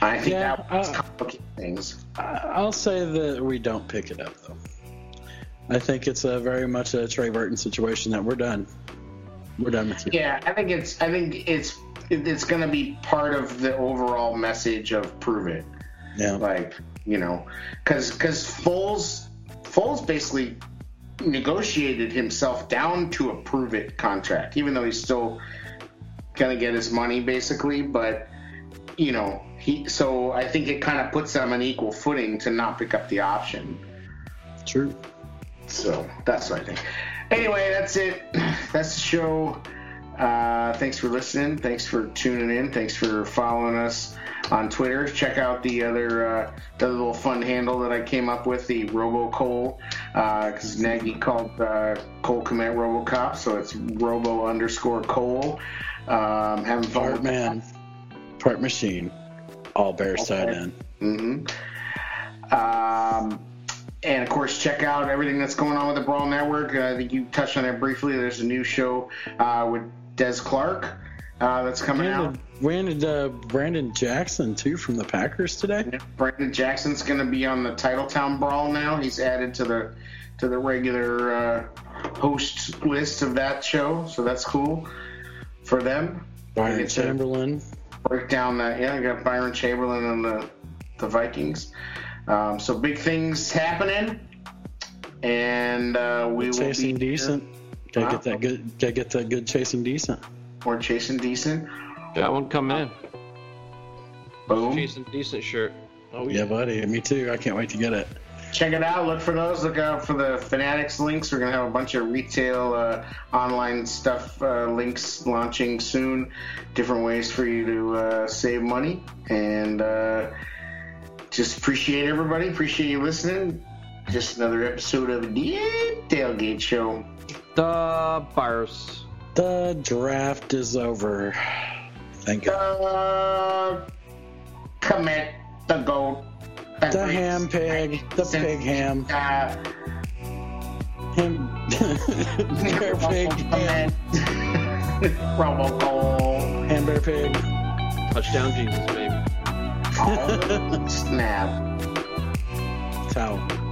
I think Yeah, that would uh, complicate things. I- I'll say that we don't pick it up though. I think it's a very much a Trey Burton situation that we're done. We're done with you. Yeah, I think it's I think it's it's going to be part of the overall message of prove it. Yeah. Like you know, because because Foles Foles basically negotiated himself down to a prove it contract, even though he's still gonna get his money basically. But you know, he so I think it kind of puts them on equal footing to not pick up the option. True. So that's what I think. Anyway, that's it. That's the show. Uh, thanks for listening. Thanks for tuning in. Thanks for following us on Twitter. Check out the other uh, the little fun handle that I came up with, the Robo Cole, because Nagy called uh, Cole Kmet RoboCop, so it's Robo underscore Cole. Um, having fun. Part man, part machine. All bears tied Okay. in. hmm Um, and of course, check out everything that's going on with the Brawl Network. Uh, I think you touched on it briefly. There's a new show uh, with Des Clark uh, that's coming out. Landed uh, Brandon Jackson too from the Packers today. Brandon Jackson's going to be on the Titletown Brawl now. He's added to the to the regular uh, host list of that show, so that's cool for them. To- Chamberlain. break down that. yeah. I got Byron Chamberlain and the the Vikings. Um, so big things happening, and uh, we will chasing be decent. Gotta get that good. Gotta get that good chasing decent. We're chasing decent. Got one coming in. Boom. Chasing decent shirt. Oh Yeah, buddy. Me too. I can't wait to get it. check it out. Look for those. Look out for the Fanatics links. We're gonna have a bunch of retail uh, online stuff uh, links launching soon. Different ways for you to uh, save money and uh, just appreciate everybody. Appreciate you listening. Just another episode of the Tailgate Show. The bars. The draft is over. Thank God. Uh, Kmet the goat. The great- ham pig. The pig ham. Uh, Ham. Bear pig. Ham. Robocall. Ham bear pig. Touchdown Jesus, baby. Oh, snap. Cow.